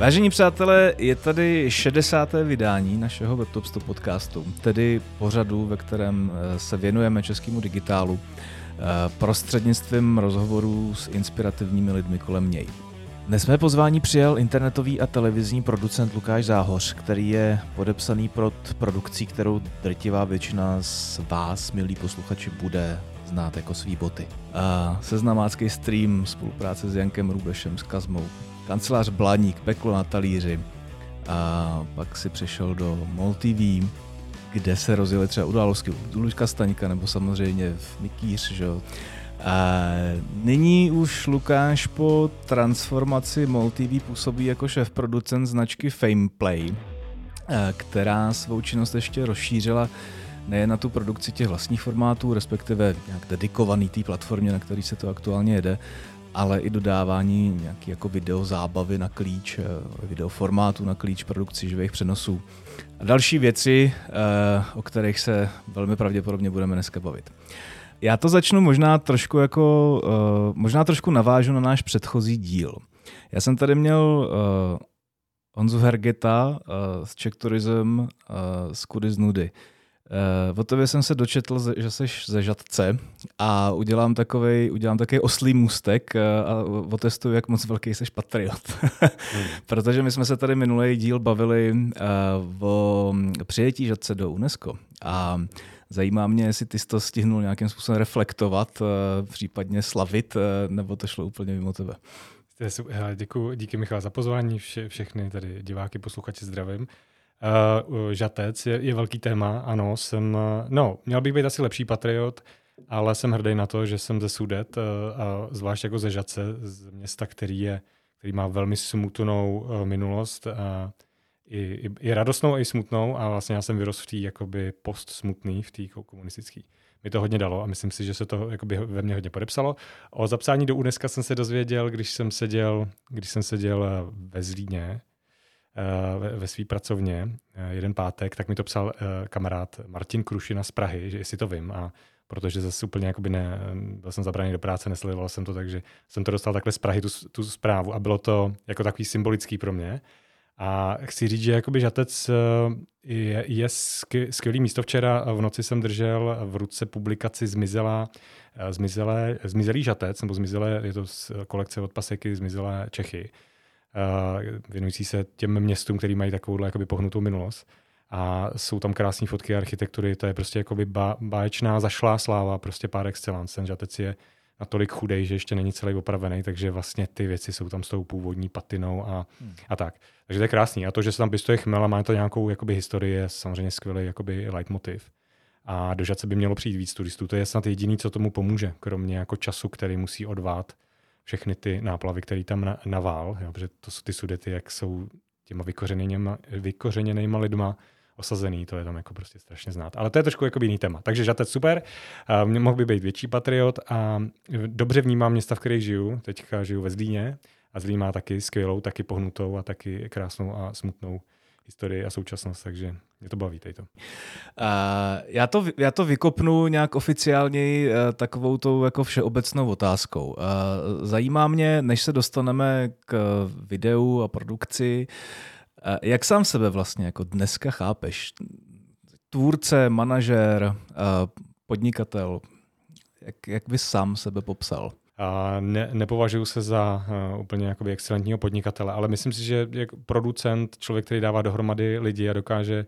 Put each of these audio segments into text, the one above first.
Vážení přátelé, je tady 60. vydání našeho WebTop 100 podcastu, tedy pořadu, ve kterém eh, se věnujeme českému digitálu eh, prostřednictvím rozhovorů s inspirativními lidmi kolem něj. Dnes jsme pozvání přijal internetový a televizní producent Lukáš Záhoř, který je podepsaný pod produkcí, kterou drtivá většina z vás, milí posluchači, bude znát jako svý boty. A seznamácký stream, spolupráce s Jankem Rubešem, s Kazmou, kancelář Blaník, Peklo na talíři a pak si přešel do MOL TV, kde se rozjeli třeba události u Luďka Staňka nebo samozřejmě v Mikýř, že. A nyní už Lukáš po transformaci MOL TV působí jako šéf producent značky Fameplay, která svou činnost ještě rozšířila nejen na tu produkci těch vlastních formátů, respektive nějak dedikovaný té platformě, na který se to aktuálně jede, ale i dodávání nějaký jako video zábavy na klíč, eh, video formátu na klíč produkci živých přenosů a další věci, eh, o kterých se velmi pravděpodobně budeme dneska bavit. Já to začnu možná trošku jako, eh, možná trošku navážu na náš předchozí díl. Já jsem tady měl Honzu Hergeta z Czech Tourism z Kudy z Nudy. Uh, o tobě jsem se dočetl, že jsi ze Žadce a udělám takový udělám takový oslý můstek uh, a otestuju, jak moc velký jsi patriot. hmm. Protože my jsme se tady minulý díl bavili uh, o přijetí Žadce do UNESCO a zajímá mě, jestli ty jsi to stihnul nějakým způsobem reflektovat, uh, případně slavit, uh, nebo to šlo úplně mimo tebe. Děkuji, díky Michal za pozvání, vše, všechny tady diváky, posluchači zdravím. Uh, žatec je, je velký téma, ano, jsem, uh, no, měl bych být asi lepší patriot, ale jsem hrdý na to, že jsem ze Sudet, uh, a zvlášť jako ze Žace, z města, který, je, který má velmi smutnou uh, minulost, a i, i, i radostnou, i smutnou a vlastně já jsem vyrostl v té jakoby post smutný, v té komunistické. Mi to hodně dalo a myslím si, že se to jakoby ve mně hodně podepsalo. O zapsání do UNESCO jsem se dozvěděl, když jsem seděl, když jsem seděl ve Zlíně, Eh, ve, ve své pracovně eh, jeden pátek, tak mi to psal eh, kamarád Martin Krušina z Prahy, že jestli to vím a protože zase úplně jakoby ne, byl jsem zabraný do práce, nesledoval jsem to, takže jsem to dostal takhle z Prahy, tu, tu zprávu a bylo to jako takový symbolický pro mě. A chci říct, že jakoby žatec je, je skvělý místo. Včera v noci jsem držel v ruce publikaci Zmizela, zmizelé, Zmizelý žatec, nebo Zmizelé, je to z kolekce od Paseky Zmizelé Čechy věnující se těm městům, který mají takovou jakoby pohnutou minulost. A jsou tam krásné fotky architektury, to je prostě jakoby ba, báječná zašlá sláva, prostě pár excellence. Ten žatec je natolik chudej, že ještě není celý opravený, takže vlastně ty věci jsou tam s tou původní patinou a, hmm. a tak. Takže to je krásný. A to, že se tam pěstuje chmel a má to nějakou jakoby, historii, je samozřejmě skvělý jakoby, leitmotiv. A do Žace by mělo přijít víc turistů. To je snad jediný, co tomu pomůže, kromě jako času, který musí odvát všechny ty náplavy, které tam navál, jo, protože to jsou ty sudety, jak jsou těma vykořeněnýma, vykořeněnýma lidma osazený, to je tam jako prostě strašně znát. Ale to je trošku jako jiný téma. Takže žatec super, uh, mohl by být větší patriot a dobře vnímám města, v kterých žiju. Teďka žiju ve Zlíně a Zlín má taky skvělou, taky pohnutou a taky krásnou a smutnou historii a současnost, takže mě to baví tady to. Uh, já to. Já to vykopnu nějak oficiálně uh, takovou tou jako všeobecnou otázkou. Uh, zajímá mě, než se dostaneme k videu a produkci, uh, jak sám sebe vlastně jako dneska chápeš? Tvůrce, manažer, uh, podnikatel, jak, jak bys sám sebe popsal? A ne, nepovažuji se za uh, úplně jakoby excelentního podnikatele, ale myslím si, že jak producent, člověk, který dává dohromady lidi a dokáže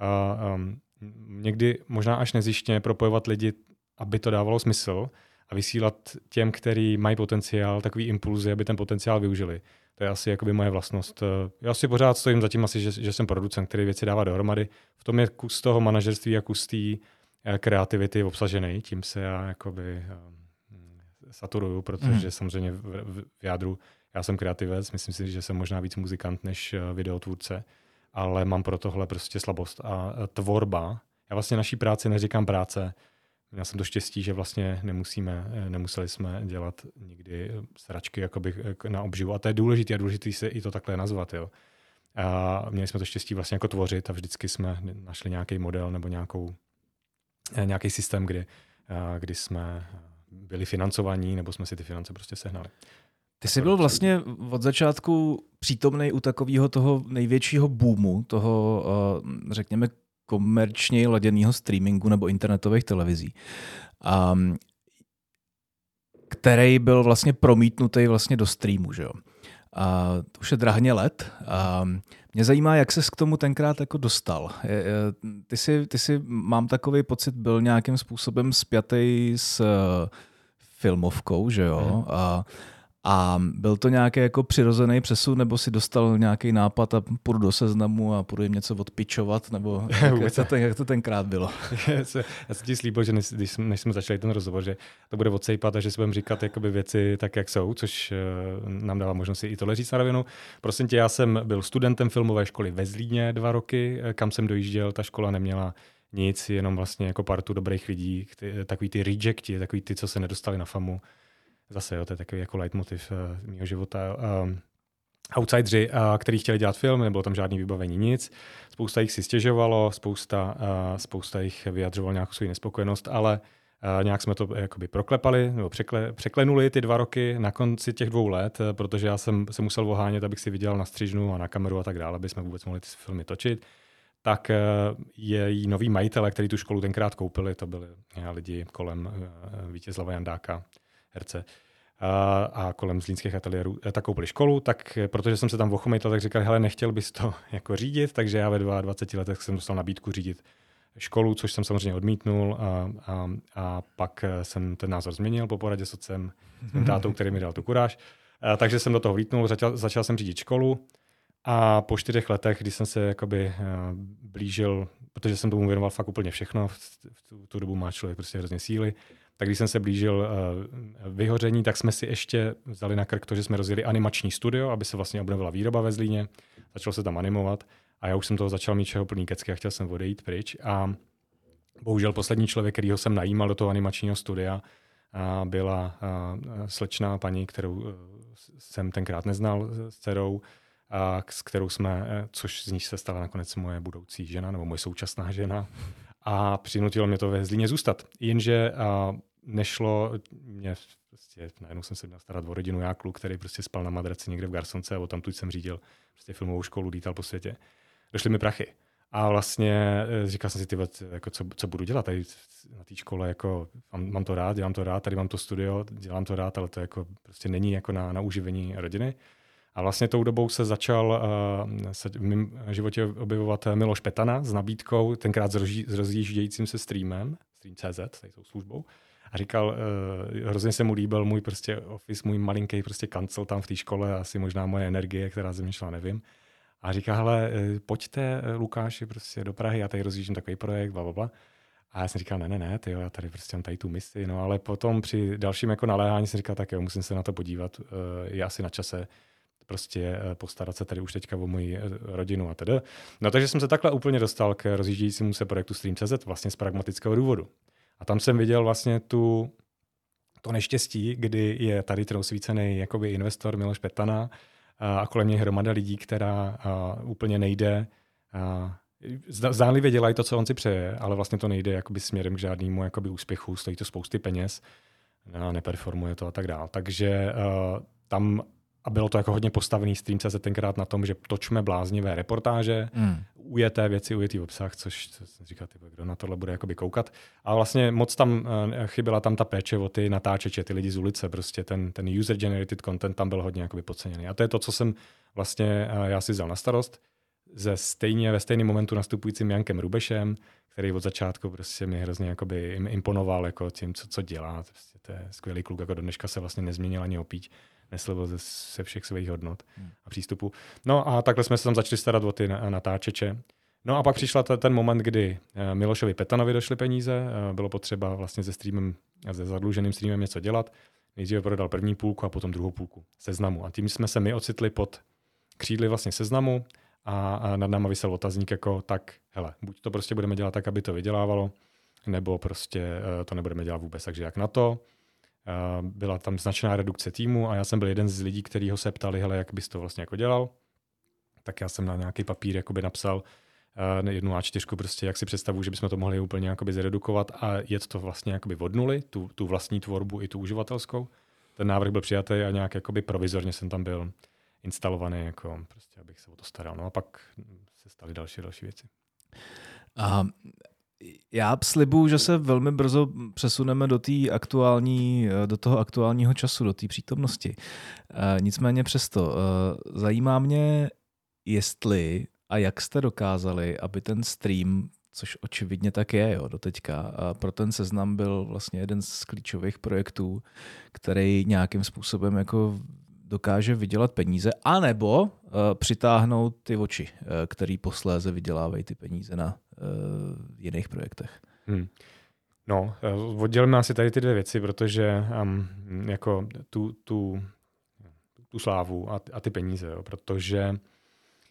uh, um, někdy možná až nezjištně propojovat lidi, aby to dávalo smysl a vysílat těm, který mají potenciál, takový impulzy, aby ten potenciál využili. To je asi jakoby moje vlastnost. Já si pořád stojím za tím asi, že, že jsem producent, který věci dává dohromady. V tom je kus toho manažerství a kus té eh, kreativity obsažený. Tím se já jakoby saturuju, protože mm. samozřejmě v, v, v jádru já jsem kreativec, myslím si, že jsem možná víc muzikant než eh, videotvůrce, ale mám pro tohle prostě slabost. A eh, tvorba, já vlastně naší práci neříkám práce, já jsem to štěstí, že vlastně nemusíme, eh, nemuseli jsme dělat nikdy sračky jakoby na obživu. A to je důležité a důležité se i to takhle nazvat. Jo. A měli jsme to štěstí vlastně jako tvořit a vždycky jsme našli nějaký model nebo nějakou, nějaký systém, kdy, kdy jsme byli financovaní, nebo jsme si ty finance prostě sehnali. Ty jsi byl vlastně od začátku přítomný u takového toho největšího boomu, toho, uh, řekněme, komerčně laděného streamingu nebo internetových televizí. Um, který byl vlastně promítnutý vlastně do streamu, že jo. To už je drahně let. A mě zajímá, jak ses k tomu tenkrát jako dostal. Ty si, ty si, mám takový pocit, byl nějakým způsobem spjatý s eh, filmovkou, že jo. Hmm. A a byl to nějaký jako přirozený přesun, nebo si dostal nějaký nápad a půjdu do seznamu a půjdu jim něco odpičovat, nebo jak, to, ten, jak to tenkrát bylo? já jsem ti slíbil, že než, než, jsme začali ten rozhovor, že to bude odsejpat a že si budeme říkat jakoby věci tak, jak jsou, což uh, nám dává možnost i tohle říct na rovinu. Prosím tě, já jsem byl studentem filmové školy ve Zlíně dva roky, eh, kam jsem dojížděl, ta škola neměla nic, jenom vlastně jako partu dobrých lidí, takový ty rejecti, takový ty, co se nedostali na famu zase, jo, to je takový jako leitmotiv uh, mého života. Um, outsideri, uh, který chtěli dělat film, nebylo tam žádný vybavení, nic. Spousta jich si stěžovalo, spousta, uh, spousta jich vyjadřoval nějakou svou nespokojenost, ale uh, nějak jsme to jakoby proklepali, nebo překle, překlenuli ty dva roky na konci těch dvou let, uh, protože já jsem se musel ohánět, abych si viděl na střižnu a na kameru a tak dále, aby jsme vůbec mohli ty filmy točit tak její noví majitele, který tu školu tenkrát koupili, to byli lidi kolem Vítězlava Jandáka, herce, a, a kolem zlínských ateliérů, eh, tak koupili školu, tak eh, protože jsem se tam ochomejtal, tak říkal, hele, nechtěl bys to jako řídit, takže já ve 22 letech jsem dostal nabídku řídit školu, což jsem samozřejmě odmítnul a, a, a pak eh, jsem ten názor změnil po poradě s otcem, s mým tátou, který mi dal tu kuráž. A, takže jsem do toho vlítnul, začal, začal jsem řídit školu a po čtyřech letech, kdy jsem se jakoby blížil, protože jsem tomu věnoval fakt úplně všechno, v tu, v tu dobu má člověk prostě hrozně síly, tak když jsem se blížil uh, vyhoření, tak jsme si ještě vzali na krk to, že jsme rozjeli animační studio, aby se vlastně obnovila výroba ve Zlíně. Začalo se tam animovat a já už jsem toho začal mít čeho plný kecky a chtěl jsem odejít pryč. A bohužel poslední člověk, který ho jsem najímal do toho animačního studia, byla uh, slečná paní, kterou uh, jsem tenkrát neznal s dcerou, a s kterou jsme, což z ní se stala nakonec moje budoucí žena, nebo moje současná žena. A přinutilo mě to ve Zlíně zůstat. Jenže uh, nešlo, mě prostě, najednou jsem se měl starat o rodinu, já kluk, který prostě spal na madraci někde v Garsonce a tam tu jsem řídil prostě filmovou školu, lítal po světě. Došly mi prachy. A vlastně eh, říkal jsem si, ty, jako co, co, budu dělat tady na té škole, jako mám, mám, to rád, dělám to rád, tady mám to studio, dělám to rád, ale to jako prostě není jako na, na uživení rodiny. A vlastně tou dobou se začal uh, se v mém životě objevovat Miloš Petana s nabídkou, tenkrát s rozjíždějícím se streamem, Stream.cz, tady tou službou a říkal, uh, hrozně se mu líbil můj prostě office, můj malinký prostě kancel tam v té škole, asi možná moje energie, která ze mě šla, nevím. A říká, hele, eh, pojďte eh, Lukáši prostě do Prahy, já tady rozjíždím takový projekt, bla, bla, bla. A já jsem říkal, ne, ne, ne, ty jo, já tady prostě mám tady tu misi, no ale potom při dalším jako naléhání jsem říkal, tak jo, musím se na to podívat, je asi na čase prostě postarat se tady už teďka o moji rodinu a tedy. No takže jsem se takhle úplně dostal k rozjíždějícímu se projektu Stream.cz vlastně z pragmatického důvodu. A tam jsem viděl vlastně tu, to neštěstí, kdy je tady ten osvícený jakoby investor Miloš Petana a, a kolem něj hromada lidí, která a, úplně nejde. A, zdánlivě dělají to, co on si přeje, ale vlastně to nejde jakoby směrem k žádnému jakoby úspěchu, stojí to spousty peněz, a neperformuje to a tak dále. Takže uh, tam a bylo to jako hodně postavený stream se tenkrát na tom, že točme bláznivé reportáže, mm. ujeté věci, ujetý obsah, což jsem říkal, tyba, kdo na tohle bude jakoby koukat. A vlastně moc tam uh, chyběla tam ta péče o ty natáčeče, ty lidi z ulice, prostě ten, ten user-generated content tam byl hodně jakoby podceněný. A to je to, co jsem vlastně uh, já si vzal na starost ze stejně ve stejném momentu nastupujícím Jankem Rubešem, který od začátku prostě mi hrozně jakoby imponoval jako tím, co, co dělá. Prostě to je skvělý kluk, jako do dneška se vlastně nezměnil ani opíč neslevil ze, ze všech svých hodnot hmm. a přístupů. No a takhle jsme se tam začali starat o ty natáčeče. No a pak přišla ten moment, kdy eh, Milošovi Petanovi došly peníze, eh, bylo potřeba vlastně se streamem, se zadluženým streamem něco dělat. Nejdříve prodal první půlku a potom druhou půlku seznamu. A tím jsme se my ocitli pod křídly vlastně seznamu a, a nad náma vysel otazník jako tak, hele, buď to prostě budeme dělat tak, aby to vydělávalo, nebo prostě uh, to nebudeme dělat vůbec. Takže jak na to? Byla tam značná redukce týmu a já jsem byl jeden z lidí, kteří ho se ptali, hele, jak bys to vlastně jako dělal. Tak já jsem na nějaký papír jakoby napsal uh, jednu A4, prostě jak si představuji, že bychom to mohli úplně jakoby zredukovat a jet to vlastně jakoby od nuly, tu, tu vlastní tvorbu i tu uživatelskou. ten návrh byl přijatý a nějak jakoby provizorně jsem tam byl instalovaný, jako prostě, abych se o to staral. No a pak se staly další další věci. A já slibuju, že se velmi brzo přesuneme do, tý aktuální, do toho aktuálního času, do té přítomnosti. E, nicméně přesto, e, zajímá mě, jestli a jak jste dokázali, aby ten stream, což očividně tak je jo, doteďka, pro ten seznam byl vlastně jeden z klíčových projektů, který nějakým způsobem jako dokáže vydělat peníze, anebo uh, přitáhnout ty oči, uh, který posléze vydělávají ty peníze na jiných projektech. Hmm. No, oddělíme asi tady ty dvě věci, protože um, jako tu, tu, tu slávu a, a ty peníze, jo, protože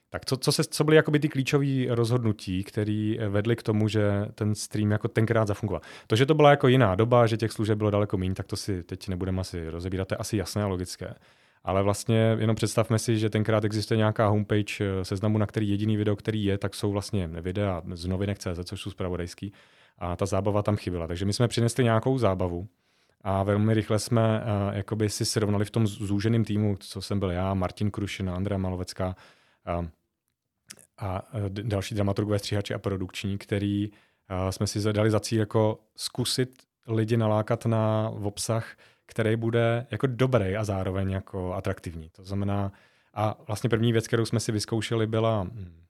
tak co, co, se, co byly jakoby ty klíčové rozhodnutí, které vedly k tomu, že ten stream jako tenkrát zafungoval? To, že to byla jako jiná doba, že těch služeb bylo daleko méně, tak to si teď nebudeme asi rozebírat, to je asi jasné a logické. Ale vlastně jenom představme si, že tenkrát existuje nějaká homepage eh, seznamu, na který jediný video, který je, tak jsou vlastně videa z novinek.cz, což jsou zpravodajský. A ta zábava tam chyběla. Takže my jsme přinesli nějakou zábavu a velmi rychle jsme uh, jakoby si srovnali v tom zúženém týmu, co jsem byl já, Martin Krušin, Andrea Malovecká uh, a další dramaturgové stříhači a produkční, který uh, jsme si zadali za cíl jako zkusit lidi nalákat na obsah, který bude jako dobrý a zároveň jako atraktivní. To znamená, a vlastně první věc, kterou jsme si vyzkoušeli, byla, hm,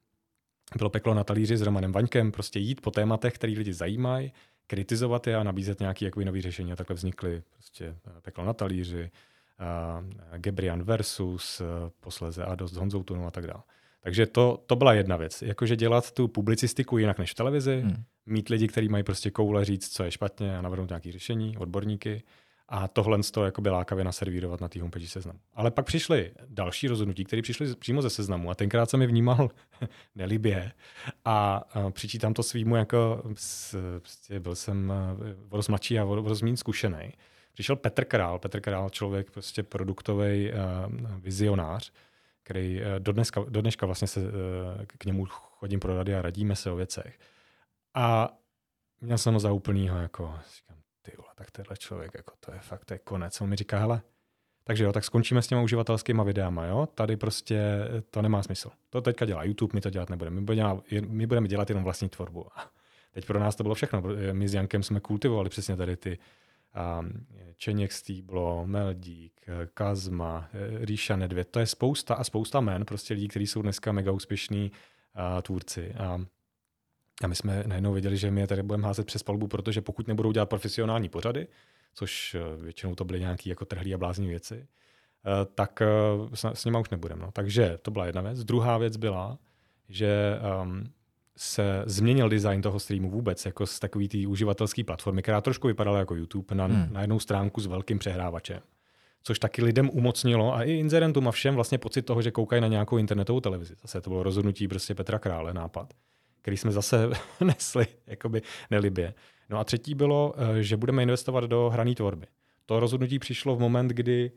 bylo peklo na talíři s Romanem Vaňkem, prostě jít po tématech, které lidi zajímají, kritizovat je a nabízet nějaké jako nový řešení. A takhle vznikly prostě eh, peklo na talíři, uh, Gebrian versus, uh, posleze a dost Honzou Tunu a tak dále. Takže to, to byla jedna věc. Jakože dělat tu publicistiku jinak než v televizi, hmm. mít lidi, kteří mají prostě koule říct, co je špatně a navrhnout nějaké řešení, odborníky a tohle to jakoby lákavě naservírovat na té homepage seznamu. Ale pak přišly další rozhodnutí, které přišly přímo ze seznamu a tenkrát jsem je vnímal nelibě a, a přičítám to svýmu jako prostě byl jsem rozmladší a rozmín zkušený. Přišel Petr Král, Petr Král člověk prostě produktový uh, vizionář, který uh, do, dneska, do dneška vlastně se k němu chodím pro rady a radíme se o věcech. A měl jsem ho za úplnýho jako, říkám, tak tenhle člověk, jako to je fakt, to je konec. On mi říká, hele, takže jo, tak skončíme s těma uživatelskými videama, jo? Tady prostě to nemá smysl. To teďka dělá YouTube, my to dělat nebudeme. My budeme, my budeme dělat jenom vlastní tvorbu. A teď pro nás to bylo všechno. My s Jankem jsme kultivovali přesně tady ty um, Čeněk Stýblo, Meldík, Kazma, Ríša Nedvěd. To je spousta a spousta men, prostě lidí, kteří jsou dneska mega úspěšní uh, tvůrci. A a my jsme najednou věděli, že my je tady budeme házet přes palbu, protože pokud nebudou dělat profesionální pořady, což eh, většinou to byly nějaké jako trhlí a blázní věci, eh, tak eh, s nimi už nebudeme. No. Takže to byla jedna věc. Druhá věc byla, že um, se změnil design toho streamu vůbec, jako z takové té uživatelské platformy, která trošku vypadala jako YouTube, na, hmm. na jednou stránku s velkým přehrávačem. Což taky lidem umocnilo a i inzerentům a všem vlastně pocit toho, že koukají na nějakou internetovou televizi. Zase to bylo rozhodnutí prostě Petra Krále, nápad který jsme zase nesli jakoby nelibě. No a třetí bylo, eh, že budeme investovat do hraní tvorby. To rozhodnutí přišlo v moment, kdy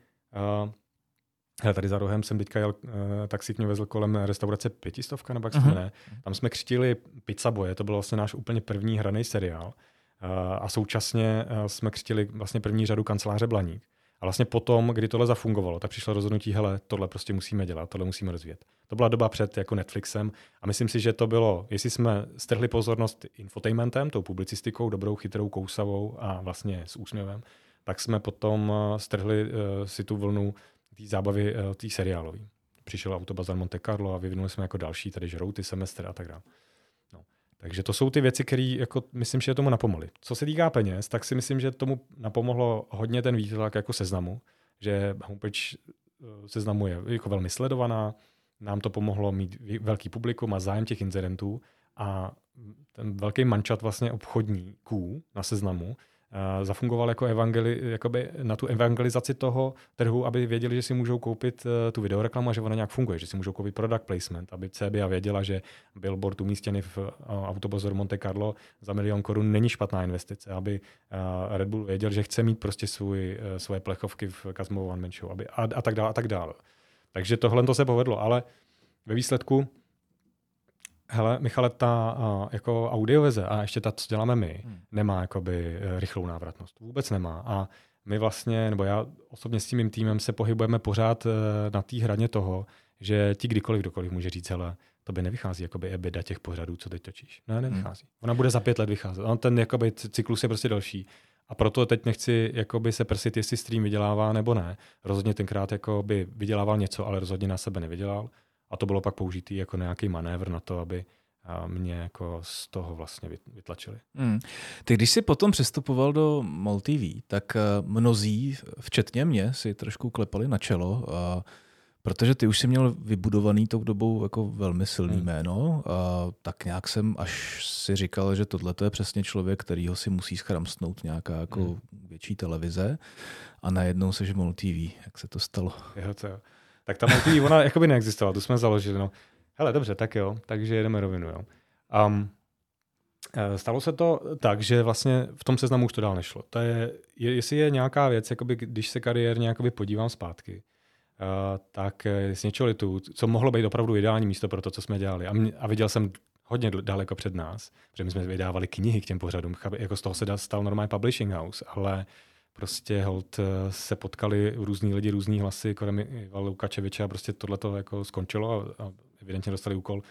uh, tady za rohem jsem teďka jel, uh, taxík mě vezl kolem restaurace Pětistovka, nebo jak se uh-huh. Tam jsme křtili Pizza Boje, to byl vlastně náš úplně první hraný seriál. Uh, a současně uh, jsme křtili vlastně první řadu kanceláře Blaník. A vlastně potom, kdy tohle zafungovalo, tak přišlo rozhodnutí, hele, tohle prostě musíme dělat, tohle musíme rozvíjet. To byla doba před jako Netflixem a myslím si, že to bylo, jestli jsme strhli pozornost infotainmentem, tou publicistikou, dobrou, chytrou, kousavou a vlastně s úsměvem, tak jsme potom eh, strhli uh, si tu vlnu té zábavy uh, té seriálové. Přišel Autobazar Monte Carlo a vyvinuli jsme jako další, tady žrouty, semestr a tak dále. Takže to jsou ty věci, které jako, myslím, že tomu napomohly. Co se týká peněz, tak si myslím, že tomu napomohlo hodně ten výtlak jako seznamu, že homepage eh, seznamu je jako velmi sledovaná, nám to pomohlo mít velký publikum a zájem těch inzerentů a ten velký mančat vlastně obchodníků na seznamu zafungoval jako evangeli, jakoby na tu evangelizaci toho trhu, aby věděli, že si můžou koupit uh, tu videoreklamu a že ona nějak funguje, že si můžou koupit product placement, aby CBA věděla, že billboard umístěný v uh, autobazor Monte Carlo za milion korun není špatná investice, aby Red Bull věděl, že chce mít prostě svůj, svoje plechovky v Kazmo One Man Show aby, a, a tak dále a tak dále. Takže tohle to se povedlo, ale ve výsledku Hele, Michale, ta jako audioveze a ještě ta, co děláme my, hmm. nemá jakoby uh, rychlou návratnost. Vůbec nemá. A my vlastně, nebo já osobně s tím mým týmem se pohybujeme pořád eh, na té hraně toho, že ti kdykoliv, kdokoliv může říct, ale to by nevychází jakoby EBITDA těch pořadů, co teď točíš. Ne, nevychází. Hmm. Ona bude za pět let vycházet. On ten jakoby, cyklus je prostě další. A proto teď nechci jakoby se prsit, jestli stream vydělává nebo ne. Rozhodně tenkrát jakoby vydělával něco, ale rozhodně na sebe nevydělal. A to bylo pak použitý jako nějaký manévr na to, aby mě jako z toho vlastně vytlačili. Hmm. Ty když jsi potom přestupoval do MOL TV, tak eh, mnozí, včetně mě, si trošku klepali na čelo, a protože ty už jsi měl vybudovaný tou dobou jako velmi silný hmm. jméno, a tak nějak jsem až si říkal, že tohle je přesně člověk, kterýho si musí schramstnout nějaká jako hmm. větší televize a najednou seš MOL TV. Jak se to stalo? Jo, to jo. Tak ta TV, ona jakoby neexistovala, tu jsme založili. No. Hele, dobře, tak jo, takže jedeme rovinu, jo. Um, Stalo se to tak, že vlastně v tom seznamu už to dál nešlo. To je, je jestli je nějaká věc, jakoby, když se kariérně jakoby podívám zpátky, uh, tak z něčeho litu, co mohlo být opravdu ideální místo pro to, co jsme dělali. A, mě, a viděl jsem hodně daleko před nás, protože my jsme vydávali knihy k těm pořadům, jako z toho se stal normální publishing house, ale prostě hold se potkali různí lidi, různí hlasy, kolem Ivala Lukačeviče a prostě tohle to jako skončilo a, a evidentně dostali úkol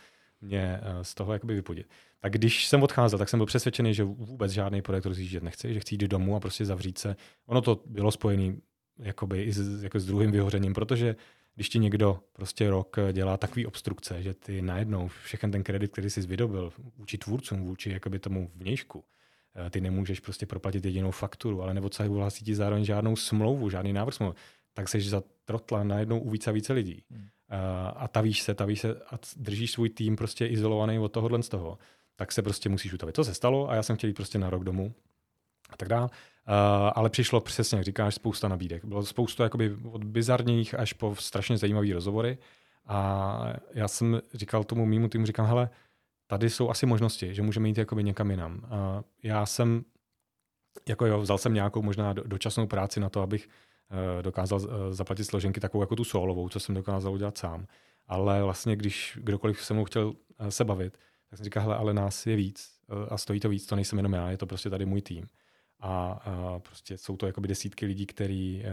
mě eh, z toho jakoby vypudit. Tak když jsem odcházel, tak jsem byl přesvědčený, že vůbec žádný projekt rozjíždět nechci, že chci jít domů a prostě zavřít se. Ono to bylo spojené jakoby i s, jako s druhým vyhořením, protože když ti někdo prostě rok dělá takový obstrukce, že ty najednou všechen ten kredit, který jsi vydobil vůči tvůrcům, vůči jakoby tomu vnějšku, eh, ty nemůžeš prostě proplatit jedinou fakturu, ale nebo co ti zároveň žádnou smlouvu, žádný návrh smlouvy, tak jsi za trotla najednou u více a více lidí. Hmm a tavíš se, tavíš se a držíš svůj tým prostě izolovaný od tohohle z toho, tak se prostě musíš utavit. To se stalo a já jsem chtěl jít prostě na rok domů a tak dále. Uh, ale přišlo přesně, jak říkáš, spousta nabídek. Bylo spousta jakoby od bizarních až po strašně zajímavé rozhovory. A já jsem říkal tomu mýmu týmu, říkám, hele, tady jsou asi možnosti, že můžeme jít jakoby někam jinam. Uh, já jsem, jako jo, vzal jsem nějakou možná dočasnou práci na to, abych Eh, dokázal eh, zaplatit složenky takovou jako tu solovou, co jsem dokázal udělat sám. Ale vlastně, když kdokoliv se mnou chtěl eh, se bavit, tak jsem říkal, hele, ale nás je víc a stojí to víc, to nejsem jenom já, je to prostě tady můj tým. A, a prostě jsou to jakoby desítky lidí, který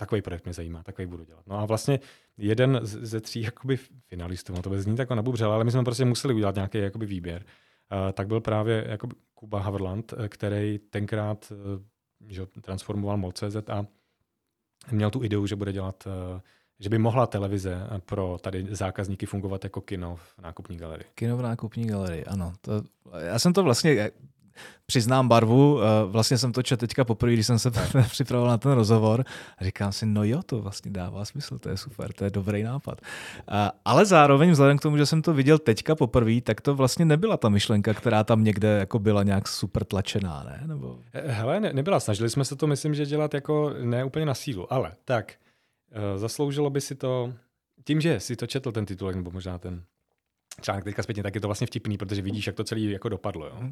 takový projekt mě zajímá, takový budu dělat. No a vlastně jeden ze tří jakoby finalistů, no to zní tak nabubřel, ale my jsme prostě museli udělat nějaký jakoby výběr. Uh, tak byl právě jakoby Kuba Haverland, který tenkrát uh, že transformoval MOL.cz a měl tu ideu, že bude dělat, eh, že by mohla televize pro tady zákazníky fungovat jako kino v nákupní galerii. Kino v nákupní galerii, ano. To, já jsem to vlastně, přiznám barvu, eh, vlastně jsem to četl teďka poprvé, když jsem se připravoval na ten rozhovor a říkám si, no jo, to vlastně dává smysl, to je super, to je dobrý nápad. Ale zároveň vzhledem k tomu, že jsem to viděl teďka poprvé, tak to vlastně nebyla ta myšlenka, která tam někde jako byla nějak super tlačená, ne? Nebo... Eh, hele, ne, nebyla, snažili jsme se to, myslím, že dělat jako ne úplně na sílu, ale tak, eh, zasloužilo by si to, tím, že si to četl ten titulek, nebo možná ten článek teďka zpětně, tak je to vlastně vtipný, protože vidíš, jak to celé jako dopadlo. Jo?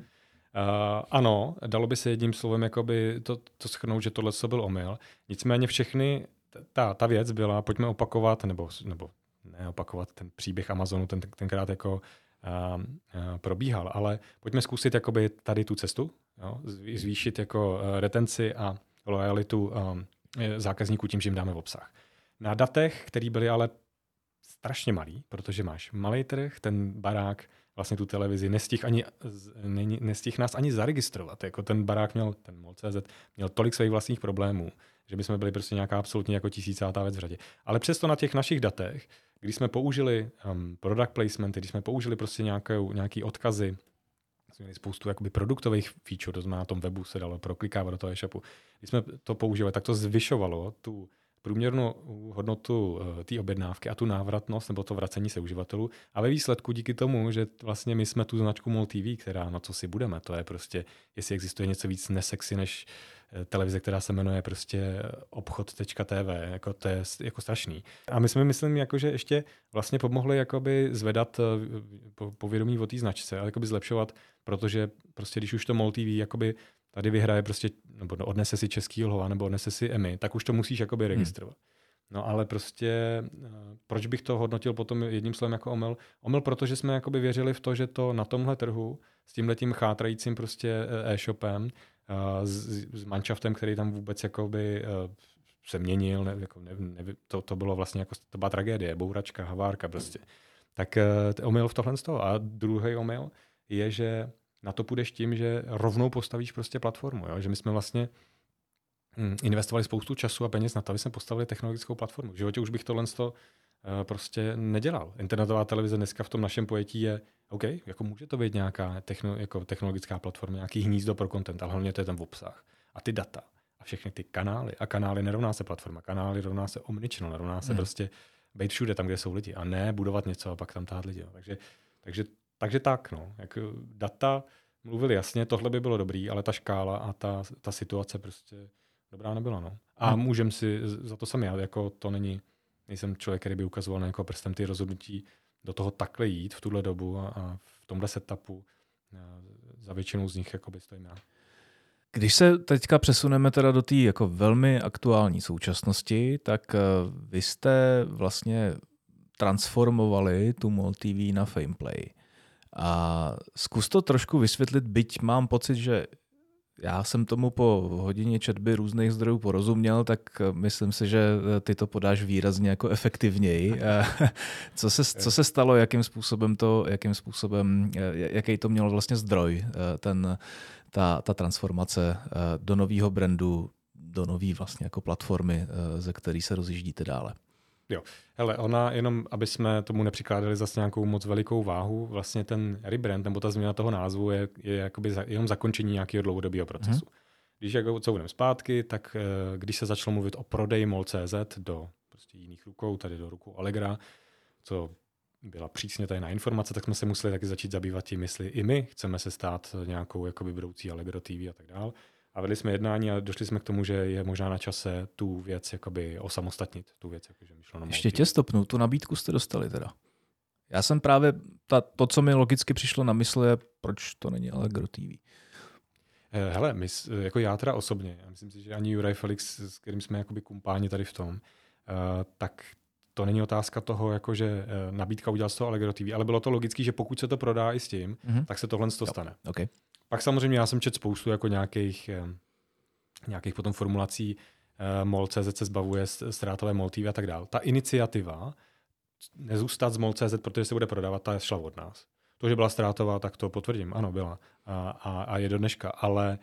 Uh, ano, dalo by se jedním slovem jakoby to, to schrnout, že tohle byl omyl. Nicméně všechny, ta, ta věc byla, pojďme opakovat, nebo, nebo neopakovat ten příběh Amazonu, ten, tenkrát jako uh, uh, probíhal, ale pojďme zkusit jakoby tady tu cestu, jo, zvýšit jako uh, retenci a lojalitu um, zákazníků tím, že jim dáme v obsah. Na datech, které byly ale strašně malý, protože máš malý trh, ten barák vlastně tu televizi, nestih, ani, nestih nás ani zaregistrovat. Jako ten barák měl, ten MOL.cz, měl tolik svých vlastních problémů, že by jsme byli prostě nějaká absolutně jako tisícátá věc v řadě. Ale přesto na těch našich datech, když jsme použili um, product placementy, když jsme použili prostě nějaké, nějaký odkazy, jsme měli spoustu jakoby produktových feature, to znamená na tom webu se dalo proklikávat do toho e-shopu. Když jsme to používali, tak to zvyšovalo tu průměrnou hodnotu eh, té objednávky a tu návratnost nebo to vracení se uživatelů. A ve výsledku díky tomu, že vlastně my jsme tu značku MOL TV, která na co si budeme, to je prostě, jestli existuje něco víc nesexy než eh, televize, která se jmenuje prostě obchod.tv, jako to je jako strašný. A my jsme, myslím, jako, že ještě vlastně pomohli jakoby zvedat eh, povědomí o té značce, ale jakoby zlepšovat, protože prostě když už to MOL TV jakoby tady vyhraje prostě, nebo odnese si český lhova, nebo odnese si EMI, tak už to musíš jakoby hmm. registrovat. Hmm. No ale prostě, eh, proč bych to hodnotil potom jedním slovem jako omyl? Omyl, protože jsme jakoby věřili v to, že to na tomhle trhu s tímhletím chátrajícím prostě eh, e-shopem s, s manšaftem, který tam vůbec jakoby se měnil, ne, jako ne, ne, to, to bylo vlastně jako, to byla tragédie, bouračka, havárka prostě. Tak omyl v tohle z toho. A druhý omyl je, že na to půjdeš tím, že rovnou postavíš prostě platformu. Jo? Že my jsme vlastně hm, investovali spoustu času a peněz na to, aby jsme postavili technologickou platformu. V životě už bych tohle to uh, prostě nedělal. Internetová televize dneska v tom našem pojetí je, OK, jako může to být nějaká techno, jako technologická platforma, nějaký hnízdo pro content, ale hlavně to je ten obsah a ty data a všechny ty kanály. A kanály nerovná se platforma, kanály rovná se omnichannel, rovná se hmm. prostě být všude tam, kde jsou lidi a ne budovat něco a pak tam tát lidi. Takže, takže, takže tak, no. Jak data mluvili jasně, tohle by bylo dobrý, ale ta škála a ta, ta situace prostě dobrá nebyla. No. A hmm. můžem si, za to jsem já, jako to není, nejsem člověk, který by ukazoval na jako prstem ty rozhodnutí do toho takhle jít v tuhle dobu a, a v tomhle setupu. A za většinou z nich jakoby stojím já. Když se teďka přesuneme teda do té jako velmi aktuální současnosti, tak eh, vy jste vlastně transformovali tu MOL TV na Fameplay. A zkus to trošku vysvětlit, byť mám pocit, že já jsem tomu po hodině četby různých zdrojů porozuměl, tak eh, myslím si, že eh, ty to podáš výrazně jako efektivněji. co, se, co se stalo, jakým způsobem to, jakým způsobem, jaký to mělo vlastně zdroj, ten, ta, ta transformace eh, do nového brandu, do nové vlastně jako platformy, eh, ze který se rozjíždíte dále. Jo, hele, ona jenom, aby jsme tomu nepřikládali zase nějakou moc velikou váhu, vlastně ten rebrand nebo ta změna toho názvu je, je jakoby za, jenom zakončení nějakého dlouhodobého procesu. Hmm. Když jako co budeme zpátky, tak eh, když se začalo mluvit o prodeji MOL.cz do prostě jiných rukou, tady do rukou Allegra, co byla přísně tajná informace, tak jsme se museli taky začít zabývat tím, jestli i my chceme se stát nějakou jakoby budoucí Allegro TV a tak dále. A vedli jsme jednání a došli jsme k tomu, že je možná na čase tu věc jakoby osamostatnit, tu věc, jakože myšleno Ještě tě stopnu, tu nabídku jste dostali teda. Já jsem právě, ta, to, co mi logicky přišlo na mysl, je, proč to není Allegro TV. Eh, hele, my, jako já teda osobně, já myslím si, že ani Juraj Felix, s kterým jsme jakoby kumpáni tady v tom, uh, tak to není otázka toho, jako že eh, nabídka udělal z toho Allegro TV, ale bylo to logické, že pokud se to prodá i s tím, mm-hmm. tak se tohle to stane. Okay. Pak samozřejmě já jsem čet spoustu jako nějakých, eh, nějakých potom formulací, eh, MOL.cz se zbavuje ztrátové MOL TV a tak dále. Ta iniciativa nezůstat z MOL.cz, protože se bude prodávat, ta šla od nás. To, že byla ztrátová, tak to potvrdím. Ano, byla. A, a, a je do dneška. Ale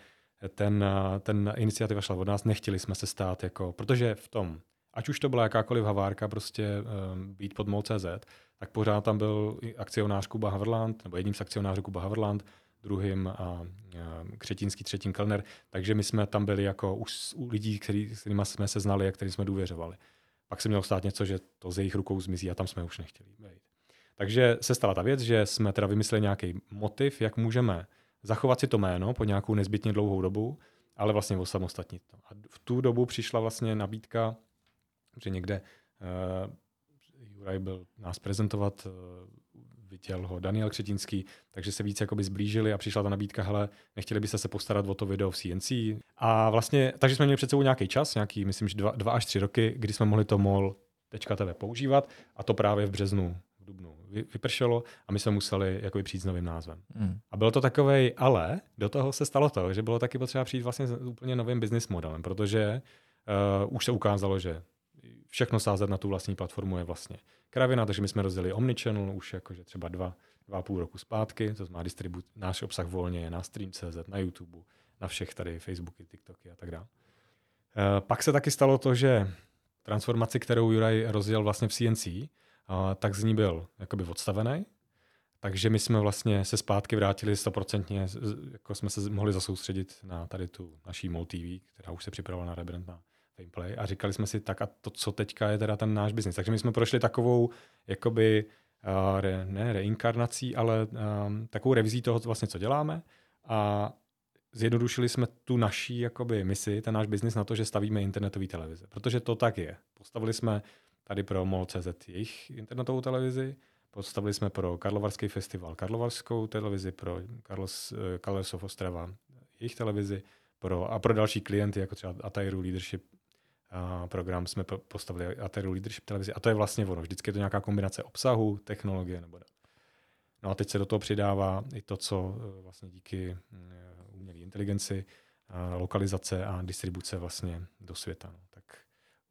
ten, ten iniciativa šla od nás, nechtěli jsme se stát jako, protože v tom ať už to byla jakákoliv havárka, prostě um, být pod MOL.cz, tak pořád tam byl akcionář Kuba Haverland, nebo jedním z akcionářů Kuba Haverland, druhým a, Křetínský, třetím Kellner, takže my jsme tam byli jako už u lidí, který, s kterými jsme se znali a kterým jsme důvěřovali. Pak se mělo stát něco, že to z jejich rukou zmizí a tam jsme už nechtěli být. Takže se stala ta věc, že jsme teda vymysleli nějaký motiv, jak můžeme zachovat si to jméno po nějakou nezbytně dlouhou dobu, ale vlastně osamostatnit to. A v tu dobu přišla vlastně nabídka že někde uh, Juraj byl nás prezentovat, uh, viděl ho Daniel Křetínský, takže se víc jakoby zblížili a přišla ta nabídka, hele, nechtěli byste se postarat o to video v CNC. A vlastně, takže jsme měli před sebou nějaký čas, nějaký, myslím, že dva, dva až tři roky, kdy jsme mohli to mol.tv používat a to právě v březnu, v dubnu vypršelo a my jsme museli jakoby přijít s novým názvem. Mm. A bylo to takový, ale do toho se stalo to, že bylo taky potřeba přijít vlastně s úplně novým business modelem, protože uh, už se ukázalo, že všechno sázet na tu vlastní platformu je vlastně kravina, takže my jsme rozdělili Omnichannel už jakože třeba dva, dva půl roku zpátky, to znamená distribut, náš obsah volně je na Stream.cz, na YouTube, na všech tady Facebooky, TikToky a tak dále. E, pak se taky stalo to, že transformaci, kterou Juraj rozdělil vlastně v CNC, e, tak z ní byl jakoby odstavený, takže my jsme vlastně se zpátky vrátili stoprocentně, jako jsme se mohli zasoustředit na tady tu naší MOL TV, která už se připravovala na rebrand na gameplay a říkali jsme si, tak a to, co teďka je teda ten náš biznis. Takže my jsme prošli takovou, jakoby, uh, re, ne reinkarnací, ale um, takovou revizí toho, vlastně, co děláme a zjednodušili jsme tu naší jakoby, misi, ten náš biznis na to, že stavíme internetové televize. Protože to tak je. Postavili jsme tady pro MOL.cz jejich internetovou televizi, postavili jsme pro Karlovarský festival Karlovarskou televizi, pro Carlos, uh, Ostrava jejich televizi, pro, a pro další klienty, jako třeba Atairu Leadership program jsme postavili Ateru Leadership televizi a to je vlastně ono. Vždycky je to nějaká kombinace obsahu, technologie nebo ne. No a teď se do toho přidává i to, co e, vlastně díky e, umělé inteligenci lokalizace a distribuce vlastně do světa. No. Tak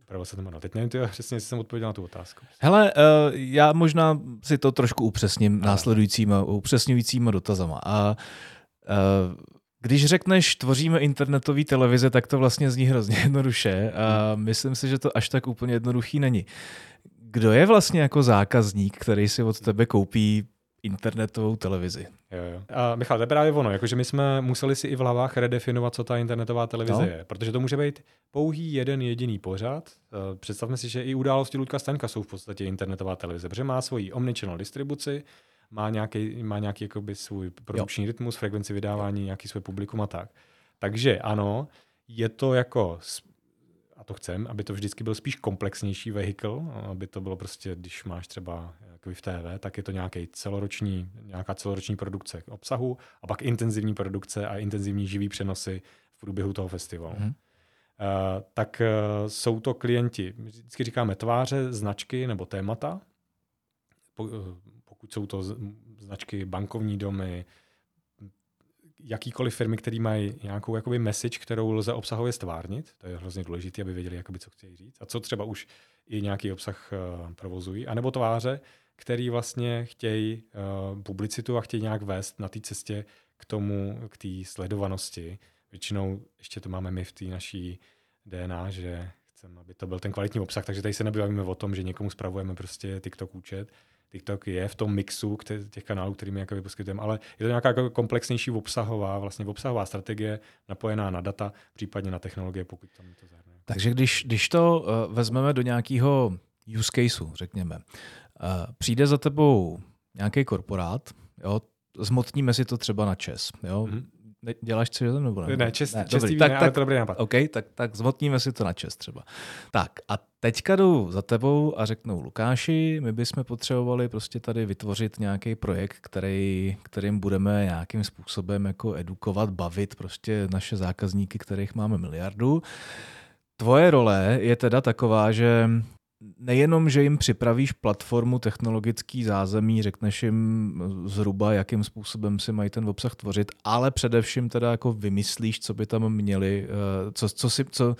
upravil se to jméno. Teď nevím, ty, přesně, jestli jsem odpověděl na tu otázku. Hele, já možná si to trošku upřesním následujícíma, upřesňujícíma dotazama. A uh, když řekneš, tvoříme internetový televize, tak to vlastně zní hrozně jednoduše a hmm. myslím si, že to až tak úplně jednoduchý není. Kdo je vlastně jako zákazník, který si od tebe koupí internetovou televizi. Jo, jo. A Michal, to je právě ono, jakože my jsme museli si i v hlavách redefinovat, co ta internetová televize no. je, protože to může být pouhý jeden jediný pořad. Eh, představme si, že i události Ludka Stanka jsou v podstatě internetová televize, protože má svoji omnichannel distribuci, má nějaký, má nějaký jakoby svůj produkční jo. rytmus, frekvenci vydávání, nějaký svůj publikum a tak. Takže ano, je to jako a to chcem, aby to vždycky byl spíš komplexnější vehikl, aby to bylo prostě, když máš třeba v TV, tak je to nějaký celoroční, nějaká celoroční produkce obsahu a pak intenzivní produkce a intenzivní živý přenosy v průběhu toho festivalu. Hmm. Uh, tak uh, jsou to klienti, vždycky říkáme tváře, značky nebo témata. Po, uh, pokud jsou to značky bankovní domy, jakýkoliv firmy, které mají nějakou jakoby message, kterou lze obsahově stvárnit, to je hrozně důležité, aby věděli, jakoby, co chtějí říct, a co třeba už i nějaký obsah uh, provozují, anebo tváře, který vlastně chtějí uh, publicitu a chtějí nějak vést na té cestě k tomu, k té sledovanosti. Většinou ještě to máme my v té naší DNA, že chceme, aby to byl ten kvalitní obsah, takže tady se nebavíme o tom, že někomu spravujeme prostě TikTok účet, TikTok je v tom mixu těch kanálů, kterými jakoby poskytujeme, ale je to nějaká jako komplexnější obsahová, vlastně obsahová strategie napojená na data, případně na technologie, pokud tam to zahrne. Takže když, když to uh, vezmeme do nějakého use caseu, řekněme, uh, přijde za tebou nějaký korporát, jo, zmotníme si to třeba na čes, jo, mm-hmm. Děláš co nebo ne? Ne, čest, ne čestý tak, tak, ale to dobrý nápad. OK, tak, tak zmotníme si to na čest třeba. Tak a teďka jdu za tebou a řeknu Lukáši, my bychom potřebovali prostě tady vytvořit nějaký projekt, který, kterým budeme nějakým způsobem jako edukovat, bavit prostě naše zákazníky, kterých máme miliardu. Tvoje role je teda taková, že nejenom, že jim připravíš platformu technologický zázemí, řekneš jim zhruba, jakým způsobem si mají ten obsah tvořit, ale především teda jako vymyslíš, co by tam měli, eh, co, co, si, co,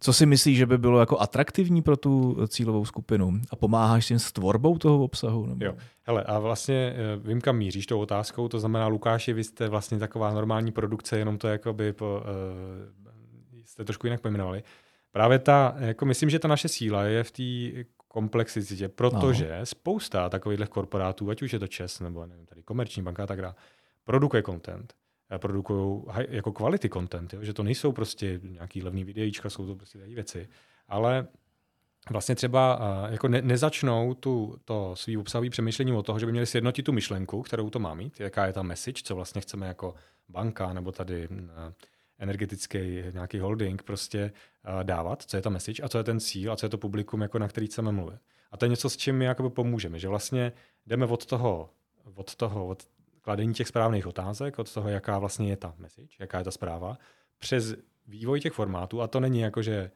co si myslíš, že by bylo jako atraktivní pro tu cílovou skupinu a pomáháš jim s tvorbou toho obsahu? Nebo? Jo. Hele, a vlastně eh, vím, kam míříš tou otázkou, to znamená, Lukáši, vy jste vlastně taková normální produkce, jenom to jakoby po, uh, jste trošku jinak pojmenovali. Právě ta, jako myslím, že ta naše síla je v té komplexitě, protože no. spousta takových korporátů, ať už je to ČES nebo nevím, tady komerční banka a tak dále, produkuje content, eh, produkují jako quality content, jo? že to nejsou prostě nějaký levný videíčka, jsou to prostě tady věci, ale vlastně třeba uh, jako ne, nezačnou tu, to svý obsahový přemýšlení o toho, že by měli sjednotit tu myšlenku, kterou to má mít, jaká je ta message, co vlastně chceme jako banka nebo tady uh, energetický nějaký holding prostě dávat, co je ta message a co je ten cíl a co je to publikum, jako na který chceme mluvit. A to je něco, s čím my jakoby pomůžeme, že vlastně jdeme od toho, od toho, od kladení těch správných otázek, od toho, jaká vlastně je ta message, jaká je ta zpráva, přes vývoj těch formátů a to není jako, že